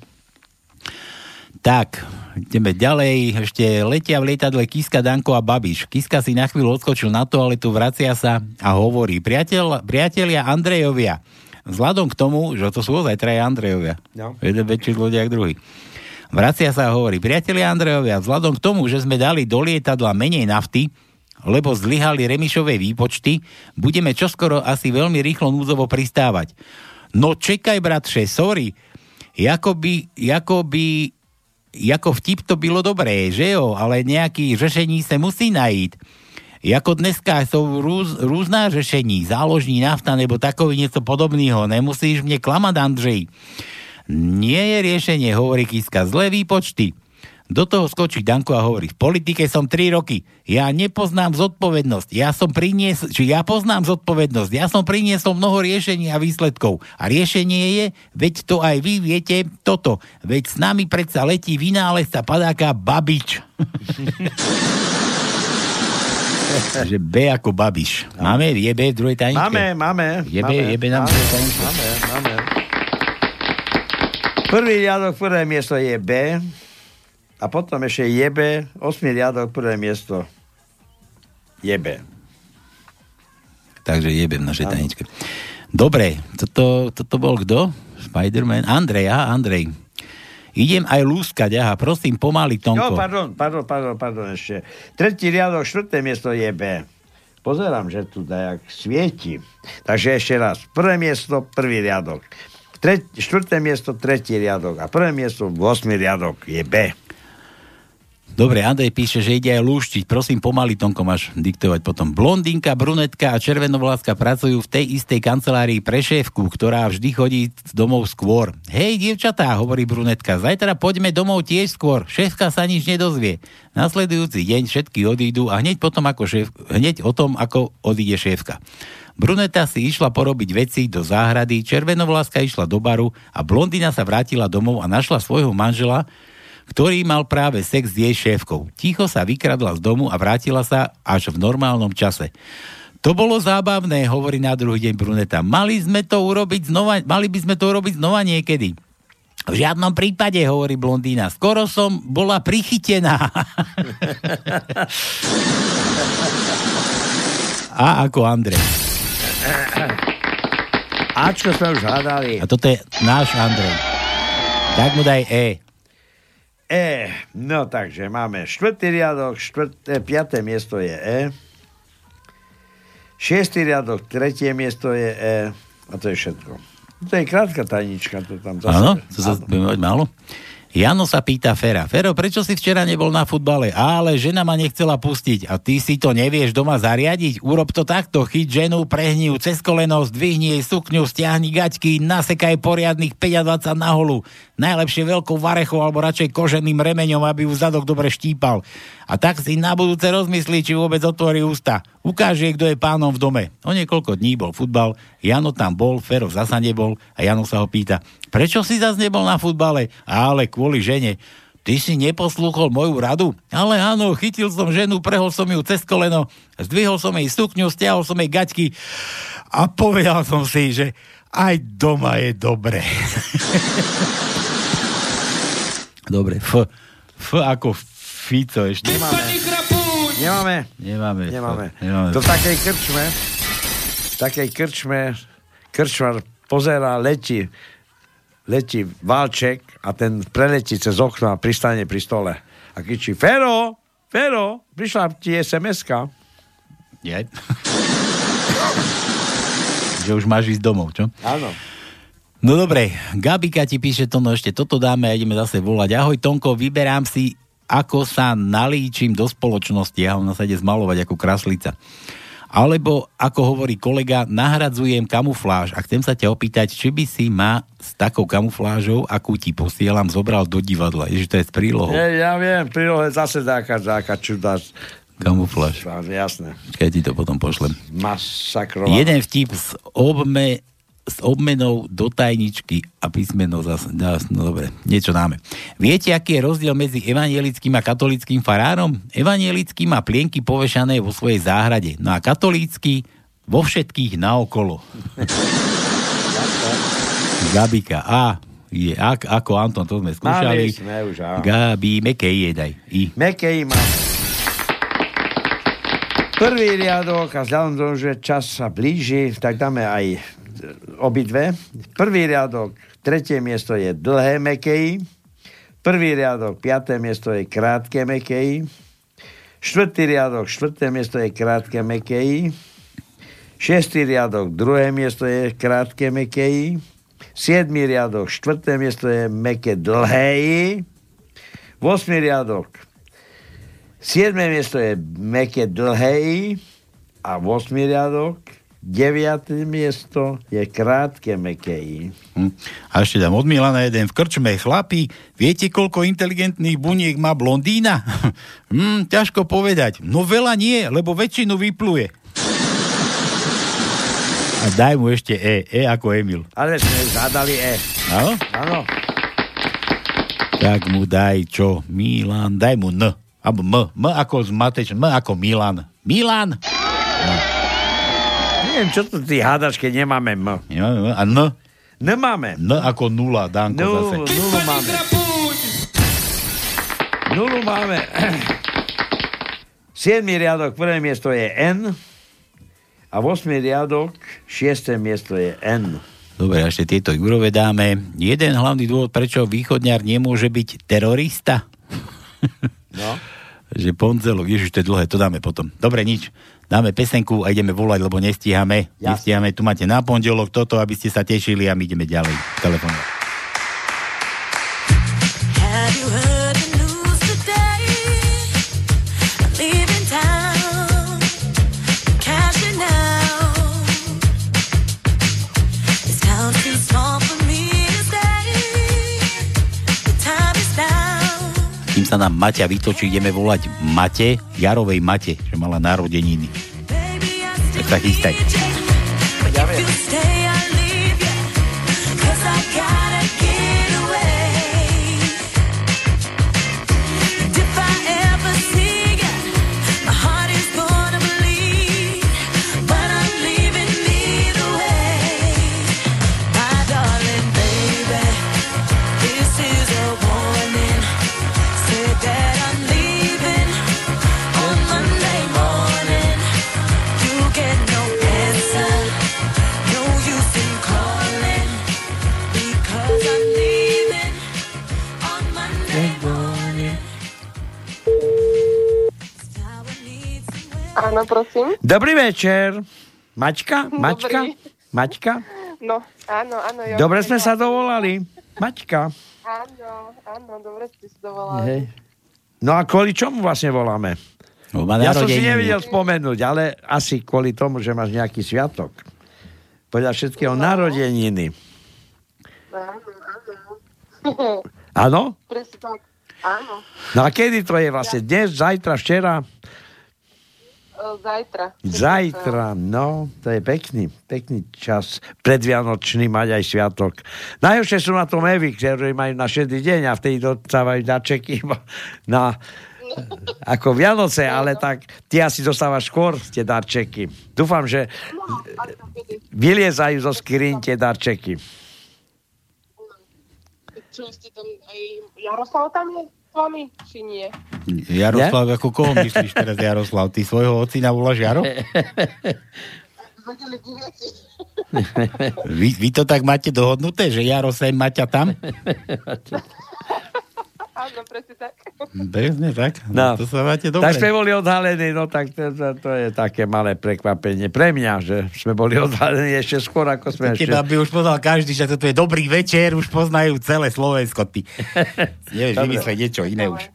Tak, ideme ďalej. Ešte letia v lietadle Kiska, Danko a Babiš. Kiska si na chvíľu odskočil na toaletu, vracia sa a hovorí. Priateľ, priatelia Andrejovia, vzhľadom k tomu, že to sú ozaj traja Andrejovia. No. Jeden väčší ľudia ako druhý. Vracia sa a hovorí, priatelia Andrejovia, vzhľadom k tomu, že sme dali do lietadla menej nafty, lebo zlyhali remišové výpočty, budeme čoskoro asi veľmi rýchlo núzovo pristávať. No čekaj, bratře, sorry. Jako by, jako by, jako vtip to bylo dobré, že jo? Ale nějaký řešení se musí najít. Jako dneska jsou růz, různá řešení, záložní nafta nebo takový něco podobného. Nemusíš mě klamat, Andřej. Nie je riešenie, hovorí Kiska, zlé výpočty. Do toho skočí Danko a hovorí, v politike som 3 roky, ja nepoznám zodpovednosť, ja som prinies, či ja poznám zodpovednosť, ja som priniesol mnoho riešení a výsledkov. A riešenie je, veď to aj vy viete, toto, veď s nami predsa letí vynálezca padáka Babič. (laughs) Takže B ako Babiš. Máme? Je B v druhej tajničke? Máme, máme. Je B, máme, je B v máme, druhej tajničke? máme, máme. Prvý riadok, prvé miesto je B. A potom ešte je B. Osmý riadok, prvé miesto je B. Takže jebem v našej tajničke. Dobre, toto, toto bol kto? Spider-Man? Andrej, aha, Andrej. Idem aj lúskať, aha, prosím, pomaly, No, Tonko. pardon, pardon, pardon, pardon, ešte. Tretí riadok, štvrté miesto je B. Pozerám, že tu dajak svieti. Takže ešte raz. Prvé miesto, prvý riadok. Tre, štvrté miesto, tretí riadok. A prvé miesto, 8 riadok je B. Dobre, Andrej píše, že ide aj lúštiť. Prosím, pomaly, Tonko, máš diktovať potom. Blondinka, brunetka a červenovláska pracujú v tej istej kancelárii pre šéfku, ktorá vždy chodí domov skôr. Hej, dievčatá, hovorí brunetka, zajtra poďme domov tiež skôr. Šéfka sa nič nedozvie. Nasledujúci deň všetky odídu a hneď potom ako šéf, hneď o tom, ako odíde šéfka. Bruneta si išla porobiť veci do záhrady, červenovláska išla do baru a blondina sa vrátila domov a našla svojho manžela, ktorý mal práve sex s jej šéfkou. Ticho sa vykradla z domu a vrátila sa až v normálnom čase. To bolo zábavné, hovorí na druhý deň Bruneta. Mali sme to urobiť znova, mali by sme to urobiť znova niekedy. V žiadnom prípade, hovorí blondína. Skoro som bola prichytená. A ako Andrej. Ačko sme už hádali. A toto je náš Andrej. Tak mu daj E. E, no takže máme štvrtý riadok, štvrté, piaté miesto je E. Šiestý riadok, tretie miesto je E. A to je všetko. To je krátka tajnička. To tam zase... Áno, to sa budeme mať málo. Jano sa pýta Fera. Fero, prečo si včera nebol na futbale? Ale žena ma nechcela pustiť a ty si to nevieš doma zariadiť? Urob to takto. Chyť ženu, prehni ju cez koleno, zdvihni jej sukňu, stiahni gaťky, nasekaj poriadnych 25 na holu. Najlepšie veľkou varechou alebo radšej koženým remeňom, aby ju zadok dobre štípal. A tak si na budúce rozmyslí, či vôbec otvorí ústa. Ukáže, kto je pánom v dome. O niekoľko dní bol futbal, Jano tam bol, Fero zasa nebol a Jano sa ho pýta, prečo si zase nebol na futbale? Ale kvôli žene. Ty si neposlúchol moju radu? Ale áno, chytil som ženu, prehol som ju cez koleno, zdvihol som jej sukňu, stiahol som jej gaťky a povedal som si, že aj doma je dobre. (laughs) dobre, F. F ako Fico ešte. Nemáme. Nemáme. Nemáme. Nemáme. To v takej krčme, v takej krčme, krčmar pozera, letí, letí válček a ten preletí cez okno a pristane pri stole. A kričí, Fero, Fero, prišla ti SMS-ka. Je. (laughs) že už máš ísť domov, čo? Áno. No dobre, Gabika ti píše to, no ešte toto dáme a ideme zase volať. Ahoj Tonko, vyberám si, ako sa nalíčim do spoločnosti. Ja ho nasadne zmalovať ako kraslica. Alebo, ako hovorí kolega, nahradzujem kamufláž a chcem sa ťa opýtať, či by si ma s takou kamuflážou, akú ti posielam, zobral do divadla. Ježiš, to je s prílohou. Nie, ja viem, prílohe zase taká, taká čudá. Kamufláž. Jasné. Keď ti to potom pošlem. Masakrovaná. Jeden vtip s, obme, s obmenou do tajničky a písmeno zase. No, dobre, niečo dáme. Viete, aký je rozdiel medzi evanielickým a katolickým farárom? Evanielický má plienky povešané vo svojej záhrade, no a katolícky vo všetkých naokolo. (laughs) Gabika. A je ak, ako Anton, to sme skúšali. Mali sme už, áno. Gabi, mekej je daj. I. Mekej má. Prvý riadok a vzhľadom že čas sa blíži, tak dáme aj obidve. Prvý riadok, tretie miesto je dlhé mekej. Prvý riadok, piaté miesto je krátke mekej. Štvrtý riadok, štvrté miesto je krátke mekej. Šiestý riadok, druhé miesto je krátke mekej. Siedmý riadok, štvrté miesto je meké dlhé. Vosmý riadok, Siedme miesto je meké dlhé a 8 riadok. 9. miesto je krátke meké. Hm. A ešte dám od Milana jeden v krčme. Chlapi, viete, koľko inteligentných buniek má blondína? (laughs) hm, ťažko povedať. No veľa nie, lebo väčšinu vypluje. A daj mu ešte E. E ako Emil. Ale sme zadali E. Áno? Áno. Tak mu daj čo? Milan, daj mu N. Alebo M. M ako zmatečný. M ako Milan. Milan! No. Neviem, čo tu ty hádaš, keď nemáme M. Nemáme M. A N? Nemáme. N ako nula, Danko Nulu, zase. nulu máme. Nulu máme. 7. riadok, prvé miesto je N. A 8. riadok, 6. miesto je N. Dobre, ešte tieto Jurove dáme. Jeden hlavný dôvod, prečo východňar nemôže byť terorista. No. (laughs) že Ponzelo, ježiš, to je dlhé, to dáme potom. Dobre, nič. Dáme pesenku a ideme volať, lebo nestíhame. Jasne. Nestíhame, tu máte na pondelok toto, aby ste sa tešili a my ideme ďalej. Telefón. Sa nám Maťa vytočí, ideme volať Mate, Jarovej Mate, že mala narodeniny. Tak sa chystaj. But Áno, prosím. Dobrý večer. Maťka? Maťka? Dobrý. Maťka? No, áno, áno. Ja Dobre sme sa dovolali. Maťka. Áno, áno, dobre ste si dovolali. Hej. No a kvôli čomu vlastne voláme? No, Ja som si nevedel spomenúť, ale asi kvôli tomu, že máš nejaký sviatok. Podľa všetkého narodeniny. Áno, áno. Áno, No a kedy to je vlastne? Dnes, zajtra, včera? Zajtra. Zajtra, no, to je pekný, pekný čas predvianočný mať aj sviatok. Najhoršie sú na tom Evy, ktorí majú na šedý deň a vtedy dostávajú darčeky na ako Vianoce, ale tak ty asi dostávaš skôr tie darčeky. Dúfam, že vyliezajú zo skrín tie darčeky. Čo ste tam aj... Jaroslav tam je vami, či nie? Jaroslav, ako koho myslíš teraz Jaroslav? Ty svojho ocina voláš Jaro? (laughs) Vy, vy to tak máte dohodnuté, že Jaro sem, Maťa tam? (laughs) Áno, presne tak. Bezne, tak? No. To sa máte dobre. Tak sme boli odhalení, no tak to, to, to je také malé prekvapenie pre mňa, že sme boli odhalení ešte skôr, ako sme ešte... By už poznal každý, že toto je dobrý večer, už poznajú celé Slovensko, ty. (laughs) Nevieš vymyslieť niečo iné už.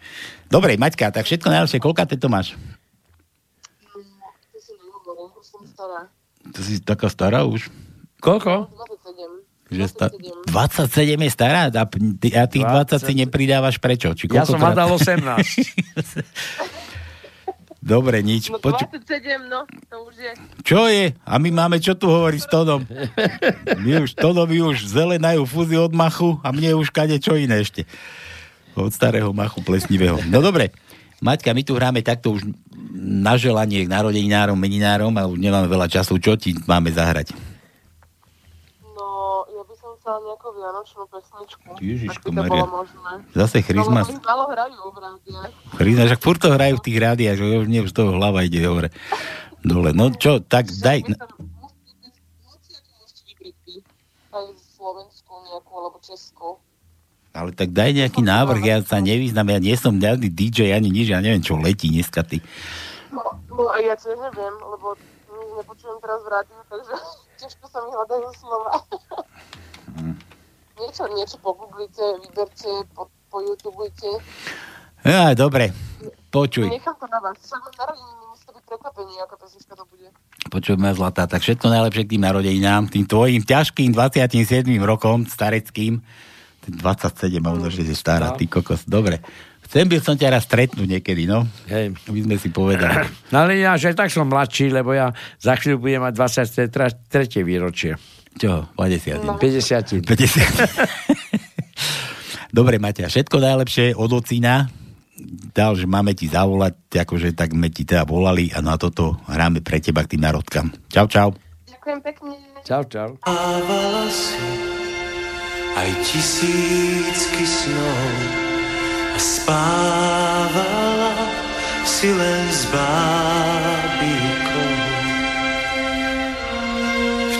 Dobre, Maťka, tak všetko najlepšie, koľka to máš? To som stará. To si taká stará už. Koľko? 27. Že sta- 27 je stará a, ty, a tých 20 si nepridávaš prečo? Či Ja som vám dal 18. Dobre, nič. No Poč- 27, no, to už je. čo je? A my máme čo tu hovoriť s Tonom? My už, Tono mi už zelenajú fúzy od machu a mne už kade čo iné ešte. Od starého machu plesnivého. No dobre, Maťka, my tu hráme takto už na želanie k narodeninárom, meninárom a už nemáme veľa času. Čo ti máme zahrať? No, chcela nejakú vianočnú pesničku. Ježiško Maria. Zase Christmas. No, lebo ich málo hrajú v rádiách. Christmas, však furt to hrajú v tých rádiách, že už mne už toho hlava ide hore. Dole. No čo, tak daj... Ale tak daj nejaký návrh, ja sa nevyznám, ja nie som žiadny DJ ani nič, ja neviem, čo letí dneska ty. No, no ja tiež neviem, lebo nepočujem teraz v rádiu, takže (laughs) ťažko sa mi hľadajú slova. (laughs) niečo, niečo pogooglite, vyberte, po, po YouTubujte. Ja, dobre, počuj. Nechám to na vás. Však mám narodeniny, musí to byť prekvapenie, aká pesnička to bude. Počuj, moja zlatá, tak všetko najlepšie k tým narodeninám, tým tvojim ťažkým 27. rokom, stareckým, Ty 27, a možno, že si stará, ty kokos. Dobre. Chcem by som ťa raz stretnúť niekedy, no. Hej. My sme si povedali. (clears throat) No ale ja, že tak som mladší, lebo ja za chvíľu budem mať 23. výročie. Čo? 50. 50. 50. Dobre, Maťa, všetko najlepšie od ocina. Dal, že máme ti zavolať, akože tak sme ti teda volali a na toto hráme pre teba k tým narodkám. Čau, čau. Ďakujem pekne. Čau, čau. Aj tisícky snov a spávala si len s bábikou.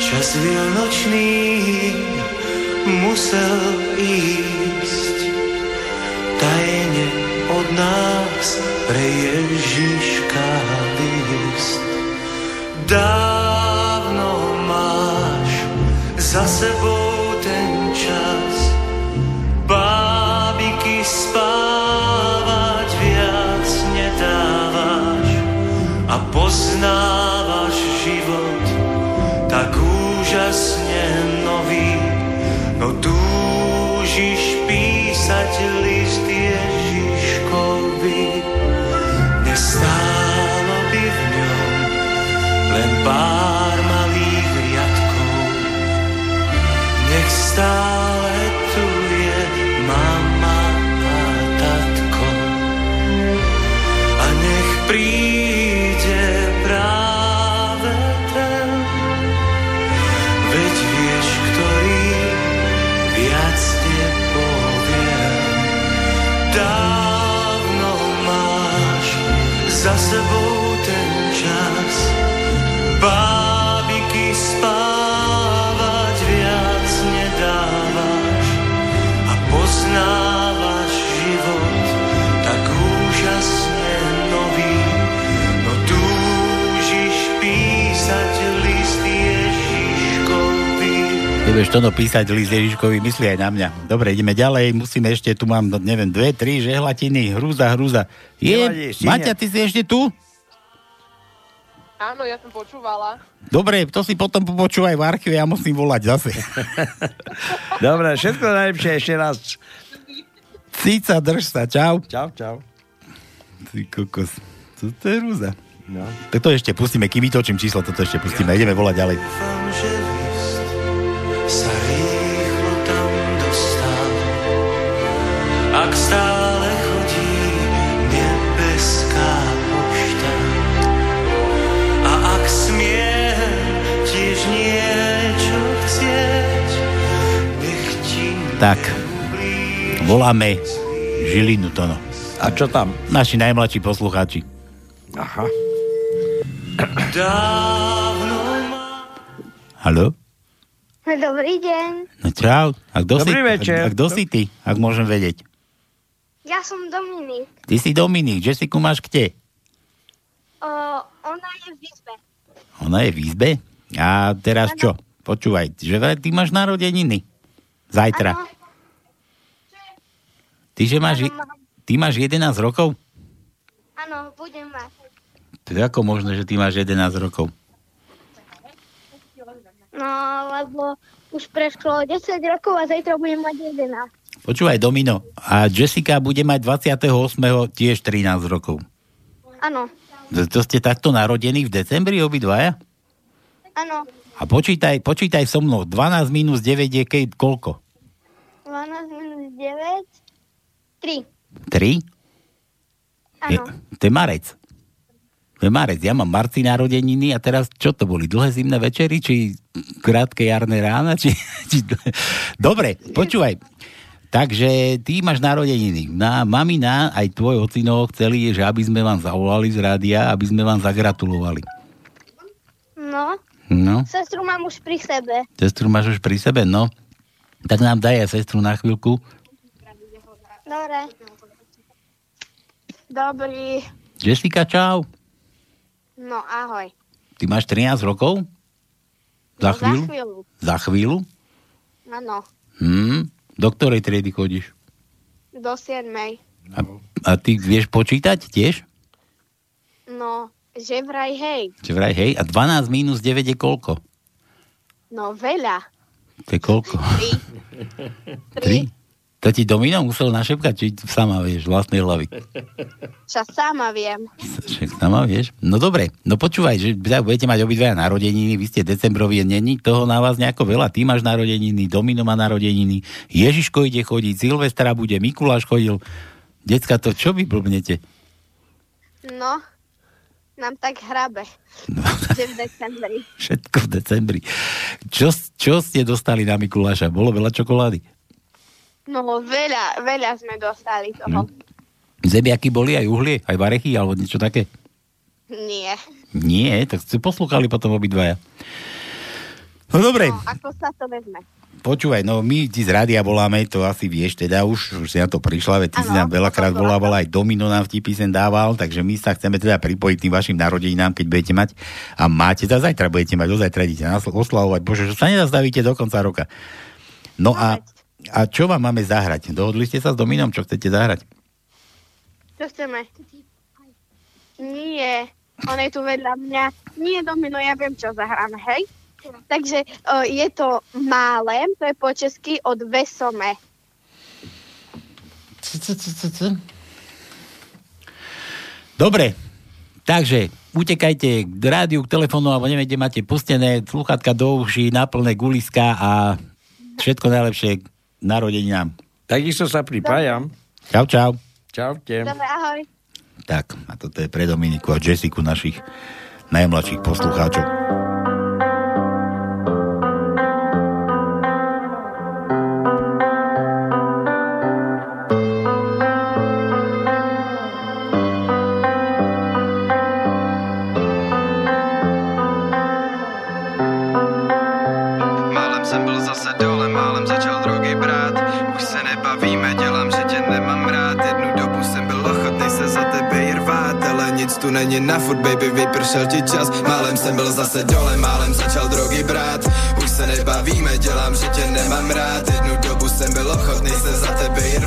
Včas vianočný musel ísť tajne od nás pre Ježiška list. Dávno máš za sebou ten čas bábiky spávať viac nedávaš a poznávaš Nebudeš to písať list Ježiškovi, myslí aj na mňa. Dobre, ideme ďalej, musíme ešte, tu mám, no, neviem, dve, tri žehlatiny, hrúza, hrúza. Je, stihne. Maťa, ty si ešte tu? Áno, ja som počúvala. Dobre, to si potom počúvaj v archíve, ja musím volať zase. (laughs) Dobre, všetko najlepšie ešte raz. Cica, drž sa, čau. Čau, čau. Ty kokos, to, to je hrúza. No. Tak to ešte pustíme, kým vytočím číslo, toto ešte pustíme, ideme volať ďalej. Tak, voláme Žilinu Tono. A čo tam? Naši najmladší poslucháči. Aha. Haló? Dobrý deň. No čau. A kto Dobrý si, večer. A, a kto si ty, ak môžem vedieť? Ja som Dominik. Ty si Dominik, Jessiku máš kde? O, ona je v izbe. Ona je v izbe? A teraz čo? Počúvaj, že ty máš narodeniny. Zajtra. Ty, že máš, ty máš 11 rokov? Áno, budem mať. To je ako možné, že ty máš 11 rokov? No, lebo už prešlo 10 rokov a zajtra budem mať 11. Počúvaj, Domino, a Jessica bude mať 28. tiež 13 rokov. Áno, To, to ste takto narodení v decembri obidvaja? áno. A počítaj, počítaj so mnou, 12 minus 9 je keď koľko? 12 minus 9, 3. 3? Je, Áno. to je marec. To je marec. Ja mám marci narodeniny a teraz čo to boli? Dlhé zimné večery? Či krátke jarné rána? Či, (laughs) či... Dobre, počúvaj. Takže ty máš narodeniny. Na mamina, aj tvoj ocino chceli, že aby sme vám zavolali z rádia, aby sme vám zagratulovali. No, sestru mám už pri sebe. sestru máš už pri sebe, no. Tak nám daj aj sestru na chvíľku. Dobre. Dobrý. Jessica, čau. No, ahoj. Ty máš 13 rokov? Za No, chvíľu? Za chvíľu. Za chvíľu? Áno, Hm, do ktorej triedy chodíš? do 7. A, a ty vieš počítať tiež? No, že vraj hej. Že vraj, hej, a 12 minus 9 je koľko? No, veľa. To je koľko? 3. (laughs) To ti Domino musel našepkať, či sama vieš, vlastnej hlavy. Čo sama viem. Však sama vieš. No dobre, no počúvaj, že teda budete mať obidvaja narodeniny, vy ste decembroví, není toho na vás nejako veľa. Ty máš narodeniny, Domino má narodeniny, Ježiško ide chodiť, Silvestra bude, Mikuláš chodil. Decka, to čo vy blbnete? No, nám tak hrabe. No. V decembri. (laughs) Všetko v decembri. Čo, čo ste dostali na Mikuláša? Bolo veľa čokolády? No, veľa, veľa sme dostali toho. Zemiaky boli aj uhlie, aj varechy, alebo niečo také? Nie. Nie, tak ste poslúchali potom obidvaja. No dobre, No, ako sa to vezme? Počúvaj, no my ti z rádia voláme, to asi vieš, teda už, už si na to prišla, veď ty si nám veľakrát volával, aj Domino nám vtipy sem dával, takže my sa chceme teda pripojiť tým vašim narodeninám, keď budete mať a máte, za zajtra budete mať, ozajtra idete nás oslavovať, bože, že sa nezastavíte do konca roka. No a, a čo vám máme zahrať? Dohodli ste sa s Dominom, čo chcete zahrať? Čo chceme? Nie. On je tu vedľa mňa. Nie, Domino, ja viem, čo zahráme, hej? Takže o, je to málem, to je po česky od Vesome. Dobre, takže utekajte k rádiu, k telefónu, alebo neviem, kde máte pustené sluchatka do uší, naplné guliska a všetko najlepšie k narodeninám. Takisto sa pripájam. Čau, čau. Čaute. Dobre, ahoj. Tak, a toto je pre Dominiku a Jessiku, našich najmladších poslucháčov. Dělám, že tě nemám rád. Jednu dobu jsem byl ochotný se za tebe i rvát Ale nic tu není na furt, baby, vypršel ti čas. Málem jsem byl zase dole, málem začal drogy brát. Už se nebavíme, dělám, že tě nemám rád. Jednu dobu jsem byl ochotný se za tebe i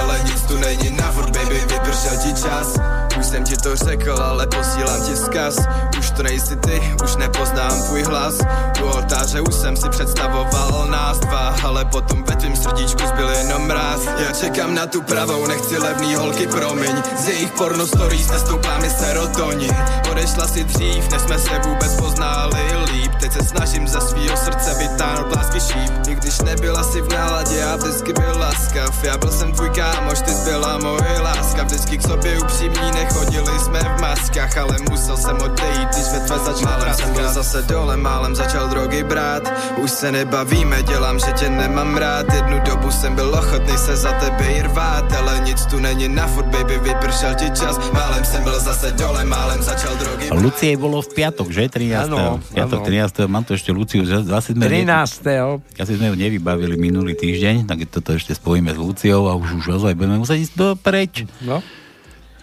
Ale nic tu není na furt, baby, vypršel ti čas. Už jsem ti to řekl, ale posílám ti vzkaz. Už to nejsi ty, už nepoznám tvůj hlas. U oltáře už jsem si představoval nás dva Ale potom ve tvým srdíčku zbyl jenom mráz Já čekám na tu pravou, nechci levný holky, promiň. Z jejich porno stories nestoupá mi serotonin. Odešla si dřív, než jsme se vůbec poznali líp. Teď se snažím ze svýho srdce vytáhnout plásky šíp I když nebyla si v náladě, já vždycky byl laskav Já byl jsem tvůj kámoš, ty byla moje láska Vždycky k sobě upřímní, nechodil Chodili jsme v maskách, ale musel jsem odejít, když větve začala Málem jsem byl zase dole, málem začal drogy brát Už se nebavíme, dělám, že tě nemám rád Jednu dobu jsem byl ochotný se za tebe i rvát Ale nic tu není na furt, baby, vypršel ti čas Málem jsem byl zase dole, málem začal drogy brát Lucie bolo v piatok, že? 13. Áno, piatok, áno. 13. Mám tu ešte Luciu. že- Zase sme 13. Asi sme ju nevybavili minulý týždeň, tak toto ešte spojíme s Luciou a už už ozaj budeme musieť ísť dopreč. No.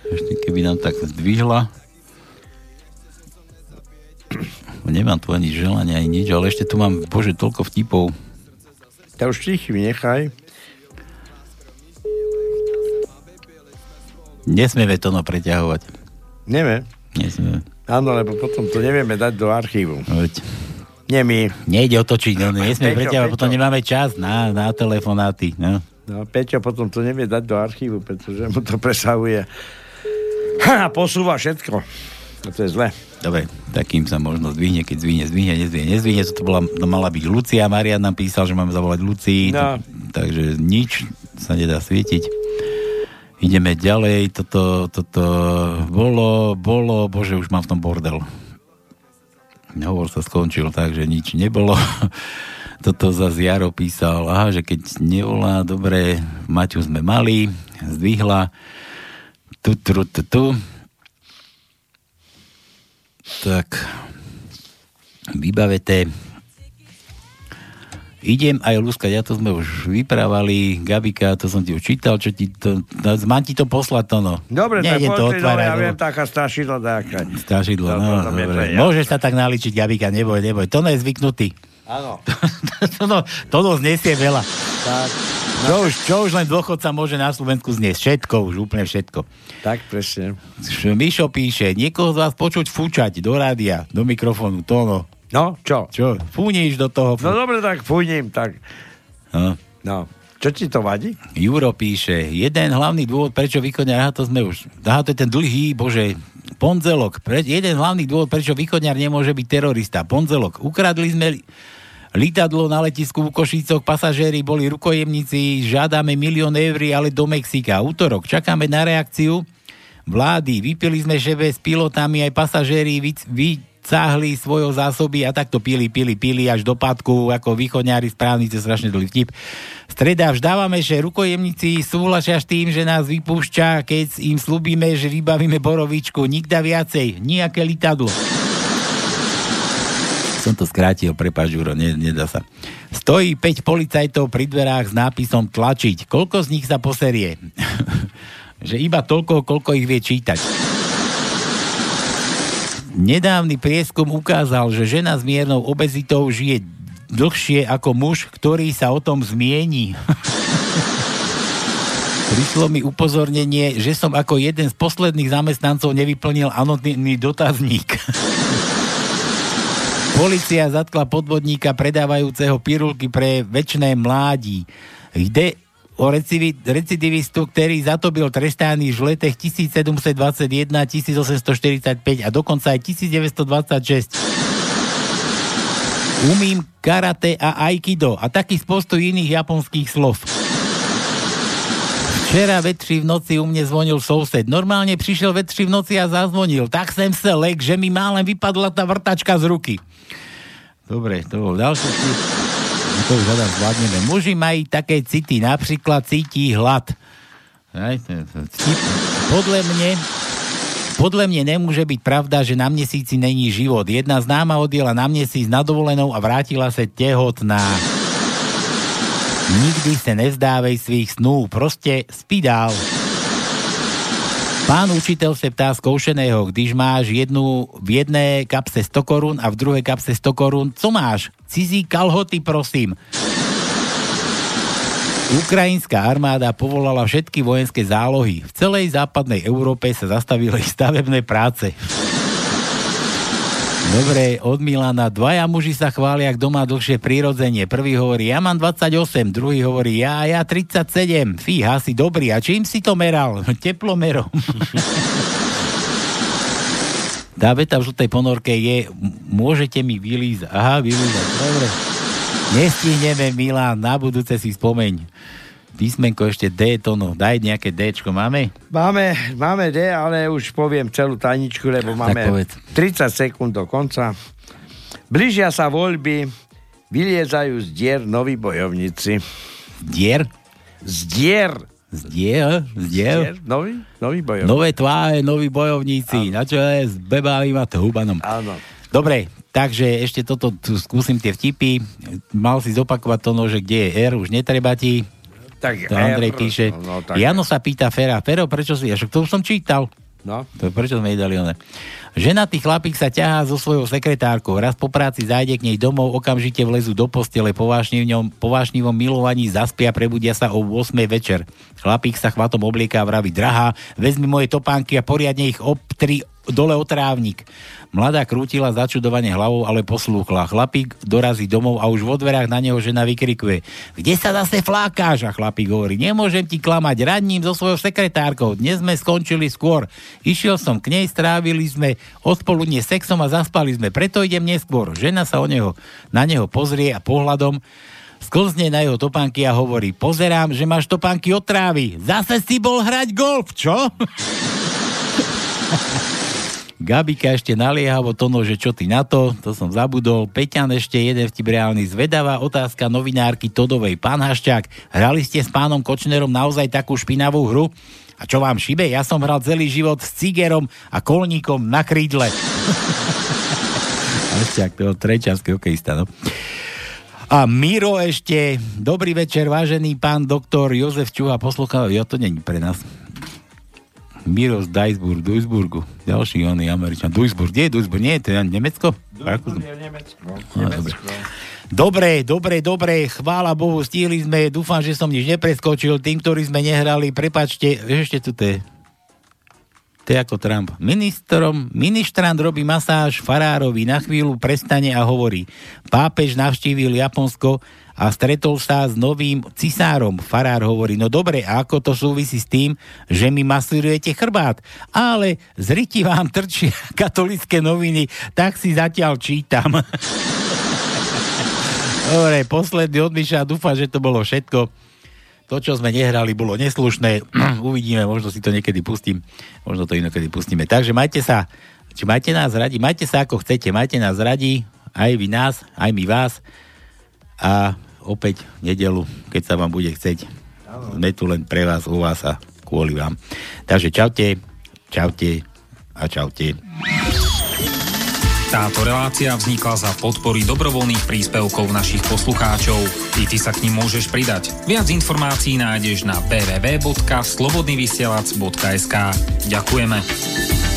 Ešte keby nám tak zdvihla. Nemám tu ani želania, ani nič, ale ešte tu mám, bože, toľko vtipov. Ja už tichý nechaj. Nesmieme to no preťahovať. Neme. Nesmieme. Áno, lebo potom to nevieme dať do archívu. Veď. Nie my. Nejde otočiť, no nesmieme Peťo, preťahovať, Peťo. potom nemáme čas na, na telefonáty. No. No, Peťo potom to nevie dať do archívu, pretože mu to presahuje. Ha, posúva všetko. A to je zle. Dobre, takým sa možno zdvihne, keď zdvihne, zdvihne, nezvihne, nezvihne. To bola, to mala byť Lucia. Marian nám písal, že máme zavolať Lucii. No. Takže nič sa nedá svietiť. Ideme ďalej. Toto, toto bolo, bolo, bože, už mám v tom bordel. Hovor sa skončil tak, že nič nebolo. (laughs) Toto zase Jaro písal, aha, že keď nevolá, dobre, Maťu sme mali, zdvihla, tu, tu, tu, tu. Tak, vybaveté. Idem aj lúskať, ja to sme už vyprávali, Gabika, to som ti už čítal, čo ti to, no, mám ti to poslať to, no. Dobre, tak Nejdem to no, otvárať, ja lebo- viem, taká strašidla nejaká. Strašidlo, no, je dobre. Môžeš sa tak naličiť, Gabika, neboj, neboj. Tono je zvyknutý. Áno. (laughs) Tono, tono znesie veľa. Tak. Čo už, čo už len dôchodca môže na Slovensku zniesť? Všetko, už úplne všetko. Tak, presne. Mišo píše, niekoho z vás počuť fúčať do rádia, do mikrofónu, Tono. No, čo? Čo? Fúniš do toho. No dobre, tak fújnim, tak. No. No. Čo ti to vadí? Juro píše, jeden hlavný dôvod, prečo východňar, aha, to sme už, aha, to je ten dlhý, bože, Ponzelok, pre, jeden hlavný dôvod, prečo východňar nemôže byť terorista. Ponzelok, ukradli sme li- lietadlo na letisku v Košícoch, pasažéri boli rukojemníci, žiadame milión eur, ale do Mexika. Útorok, čakáme na reakciu vlády, vypili sme šebe s pilotami, aj pasažéri vy, vycáhli svojho zásoby a takto pili, pili, pili až do padku, ako východňári správni, to je strašne dlhý vtip. Streda vždávame, že rukojemníci súhlasia s tým, že nás vypúšťa, keď im slúbime, že vybavíme borovičku. Nikda viacej, nejaké litadlo. Som to skrátil, prepáč, Juro, ne, nedá sa. Stojí 5 policajtov pri dverách s nápisom tlačiť. Koľko z nich sa poserie? (laughs) že iba toľko, koľko ich vie čítať. Nedávny prieskum ukázal, že žena s miernou obezitou žije dlhšie ako muž, ktorý sa o tom zmieni. (laughs) Prišlo mi upozornenie, že som ako jeden z posledných zamestnancov nevyplnil anonimný dotazník. (laughs) Polícia zatkla podvodníka predávajúceho pirulky pre väčšné mládí. Jde o recidivistu, ktorý za to byl trestaný v letech 1721, 1845 a dokonca aj 1926. Umím karate a aikido a taký spoustu iných japonských slov. Včera ve tři v noci u mne zvonil soused. Normálne prišiel ve tři v noci a zazvonil. Tak sem se lek, že mi málem vypadla tá vrtačka z ruky. Dobre, to bol ďalší to už hľadám zvládneme. Muži mají také city, napríklad cítí hlad. Podľa mne podľa mne nemôže byť pravda, že na mesíci není život. Jedna známa odjela na mesíc na dovolenou a vrátila sa tehotná. Nikdy sa nezdávej svých snů, proste spí dál. Pán učiteľ se ptá zkoušeného, když máš jednu v jedné kapse 100 korun a v druhej kapse 100 korun, co máš? Cizí kalhoty, prosím. Ukrajinská armáda povolala všetky vojenské zálohy. V celej západnej Európe sa zastavili stavebné práce. Dobre, od Milana. Dvaja muži sa chvália, kto má dlhšie prírodzenie. Prvý hovorí, ja mám 28, druhý hovorí, ja, ja 37. Fíha, si dobrý. A čím si to meral? (laughs) Teplomerom. (laughs) Tá veta v žltej ponorke je, môžete mi vylízať. Aha, vylízať, dobre. Nestihneme, Milan, na budúce si spomeň. Písmenko ešte D, to no, daj nejaké Dčko, máme? Máme, máme D, ale už poviem celú tajničku, lebo máme 30 sekúnd do konca. Blížia sa voľby, vyliezajú z dier noví bojovníci. Dier? Z dier. Z dier? Z dier? Nový, nový bojovníci. Nové tváre, noví bojovníci. Na čo je s bebávým a hubanom. Áno. Dobre, takže ešte toto skúsim tie vtipy. Mal si zopakovať to, no, že kde je R, už netreba ti. Tak to Andrej R, píše. no, tak- Jano sa pýta Fera, Fero, prečo si, však to už som čítal. No. To, prečo sme jej dali one? Ženatý chlapík sa ťahá so svojou sekretárkou. Raz po práci zájde k nej domov, okamžite vlezú do postele, po vášnivom, po vášnivom milovaní zaspia, prebudia sa o 8 večer. Chlapík sa chvatom oblieká a vraví, drahá, vezmi moje topánky a poriadne ich obtri dole o trávnik. Mladá krútila začudovanie hlavou, ale poslúchla. Chlapík dorazí domov a už vo dverách na neho žena vykrikuje. Kde sa zase flákáš? A chlapík hovorí, nemôžem ti klamať, radním so svojou sekretárkou. Dnes sme skončili skôr. Išiel som k nej, strávili sme odpoludne sexom a zaspali sme, preto idem neskôr. Žena sa o neho, na neho pozrie a pohľadom sklzne na jeho topánky a hovorí, pozerám, že máš topánky od trávy. Zase si bol hrať golf, čo? (laughs) Gabika ešte naliehavo tono, že čo ty na to, to som zabudol. Peťan ešte jeden vtip reálny. Zvedavá otázka novinárky Todovej. Pán Haščák, hrali ste s pánom Kočnerom naozaj takú špinavú hru? A čo vám šibe? Ja som hral celý život s cigerom a kolníkom na krídle. (laughs) Haščák, to je trečanský hokejista, no. A Miro ešte, dobrý večer, vážený pán doktor Jozef Čuha, poslúcha, ja to není pre nás. Miro z Duisburg, Duisburgu. Ďalší oný Američan. Duisburg, kde je Duisburg? Nie, to je Nemecko? Duisburg je Nemecko. No, dobre. Dobre, dobre, dobre, chvála Bohu, stihli sme, dúfam, že som nič nepreskočil, tým, ktorí sme nehrali, prepačte, ešte tu to je, to je ako Trump. Ministrom, ministrant robí masáž farárovi, na chvíľu prestane a hovorí, pápež navštívil Japonsko a stretol sa s novým cisárom. Farár hovorí, no dobre, ako to súvisí s tým, že mi masírujete chrbát? Ale z ryti vám trčia (laughs) katolické noviny, tak si zatiaľ čítam. (laughs) dobre, posledný od Miša, dúfam, že to bolo všetko. To, čo sme nehrali, bolo neslušné. (clears throat) Uvidíme, možno si to niekedy pustím. Možno to inokedy pustíme. Takže majte sa, či majte nás radi, majte sa ako chcete, majte nás radi, aj vy nás, aj my vás. A opäť v nedelu, keď sa vám bude chceť. Sme tu len pre vás, u vás a kvôli vám. Takže čaute, čaute a čaute. Táto relácia vznikla za podpory dobrovoľných príspevkov našich poslucháčov. I ty sa k ním môžeš pridať. Viac informácií nájdeš na www.slobodnyvysielac.sk Ďakujeme.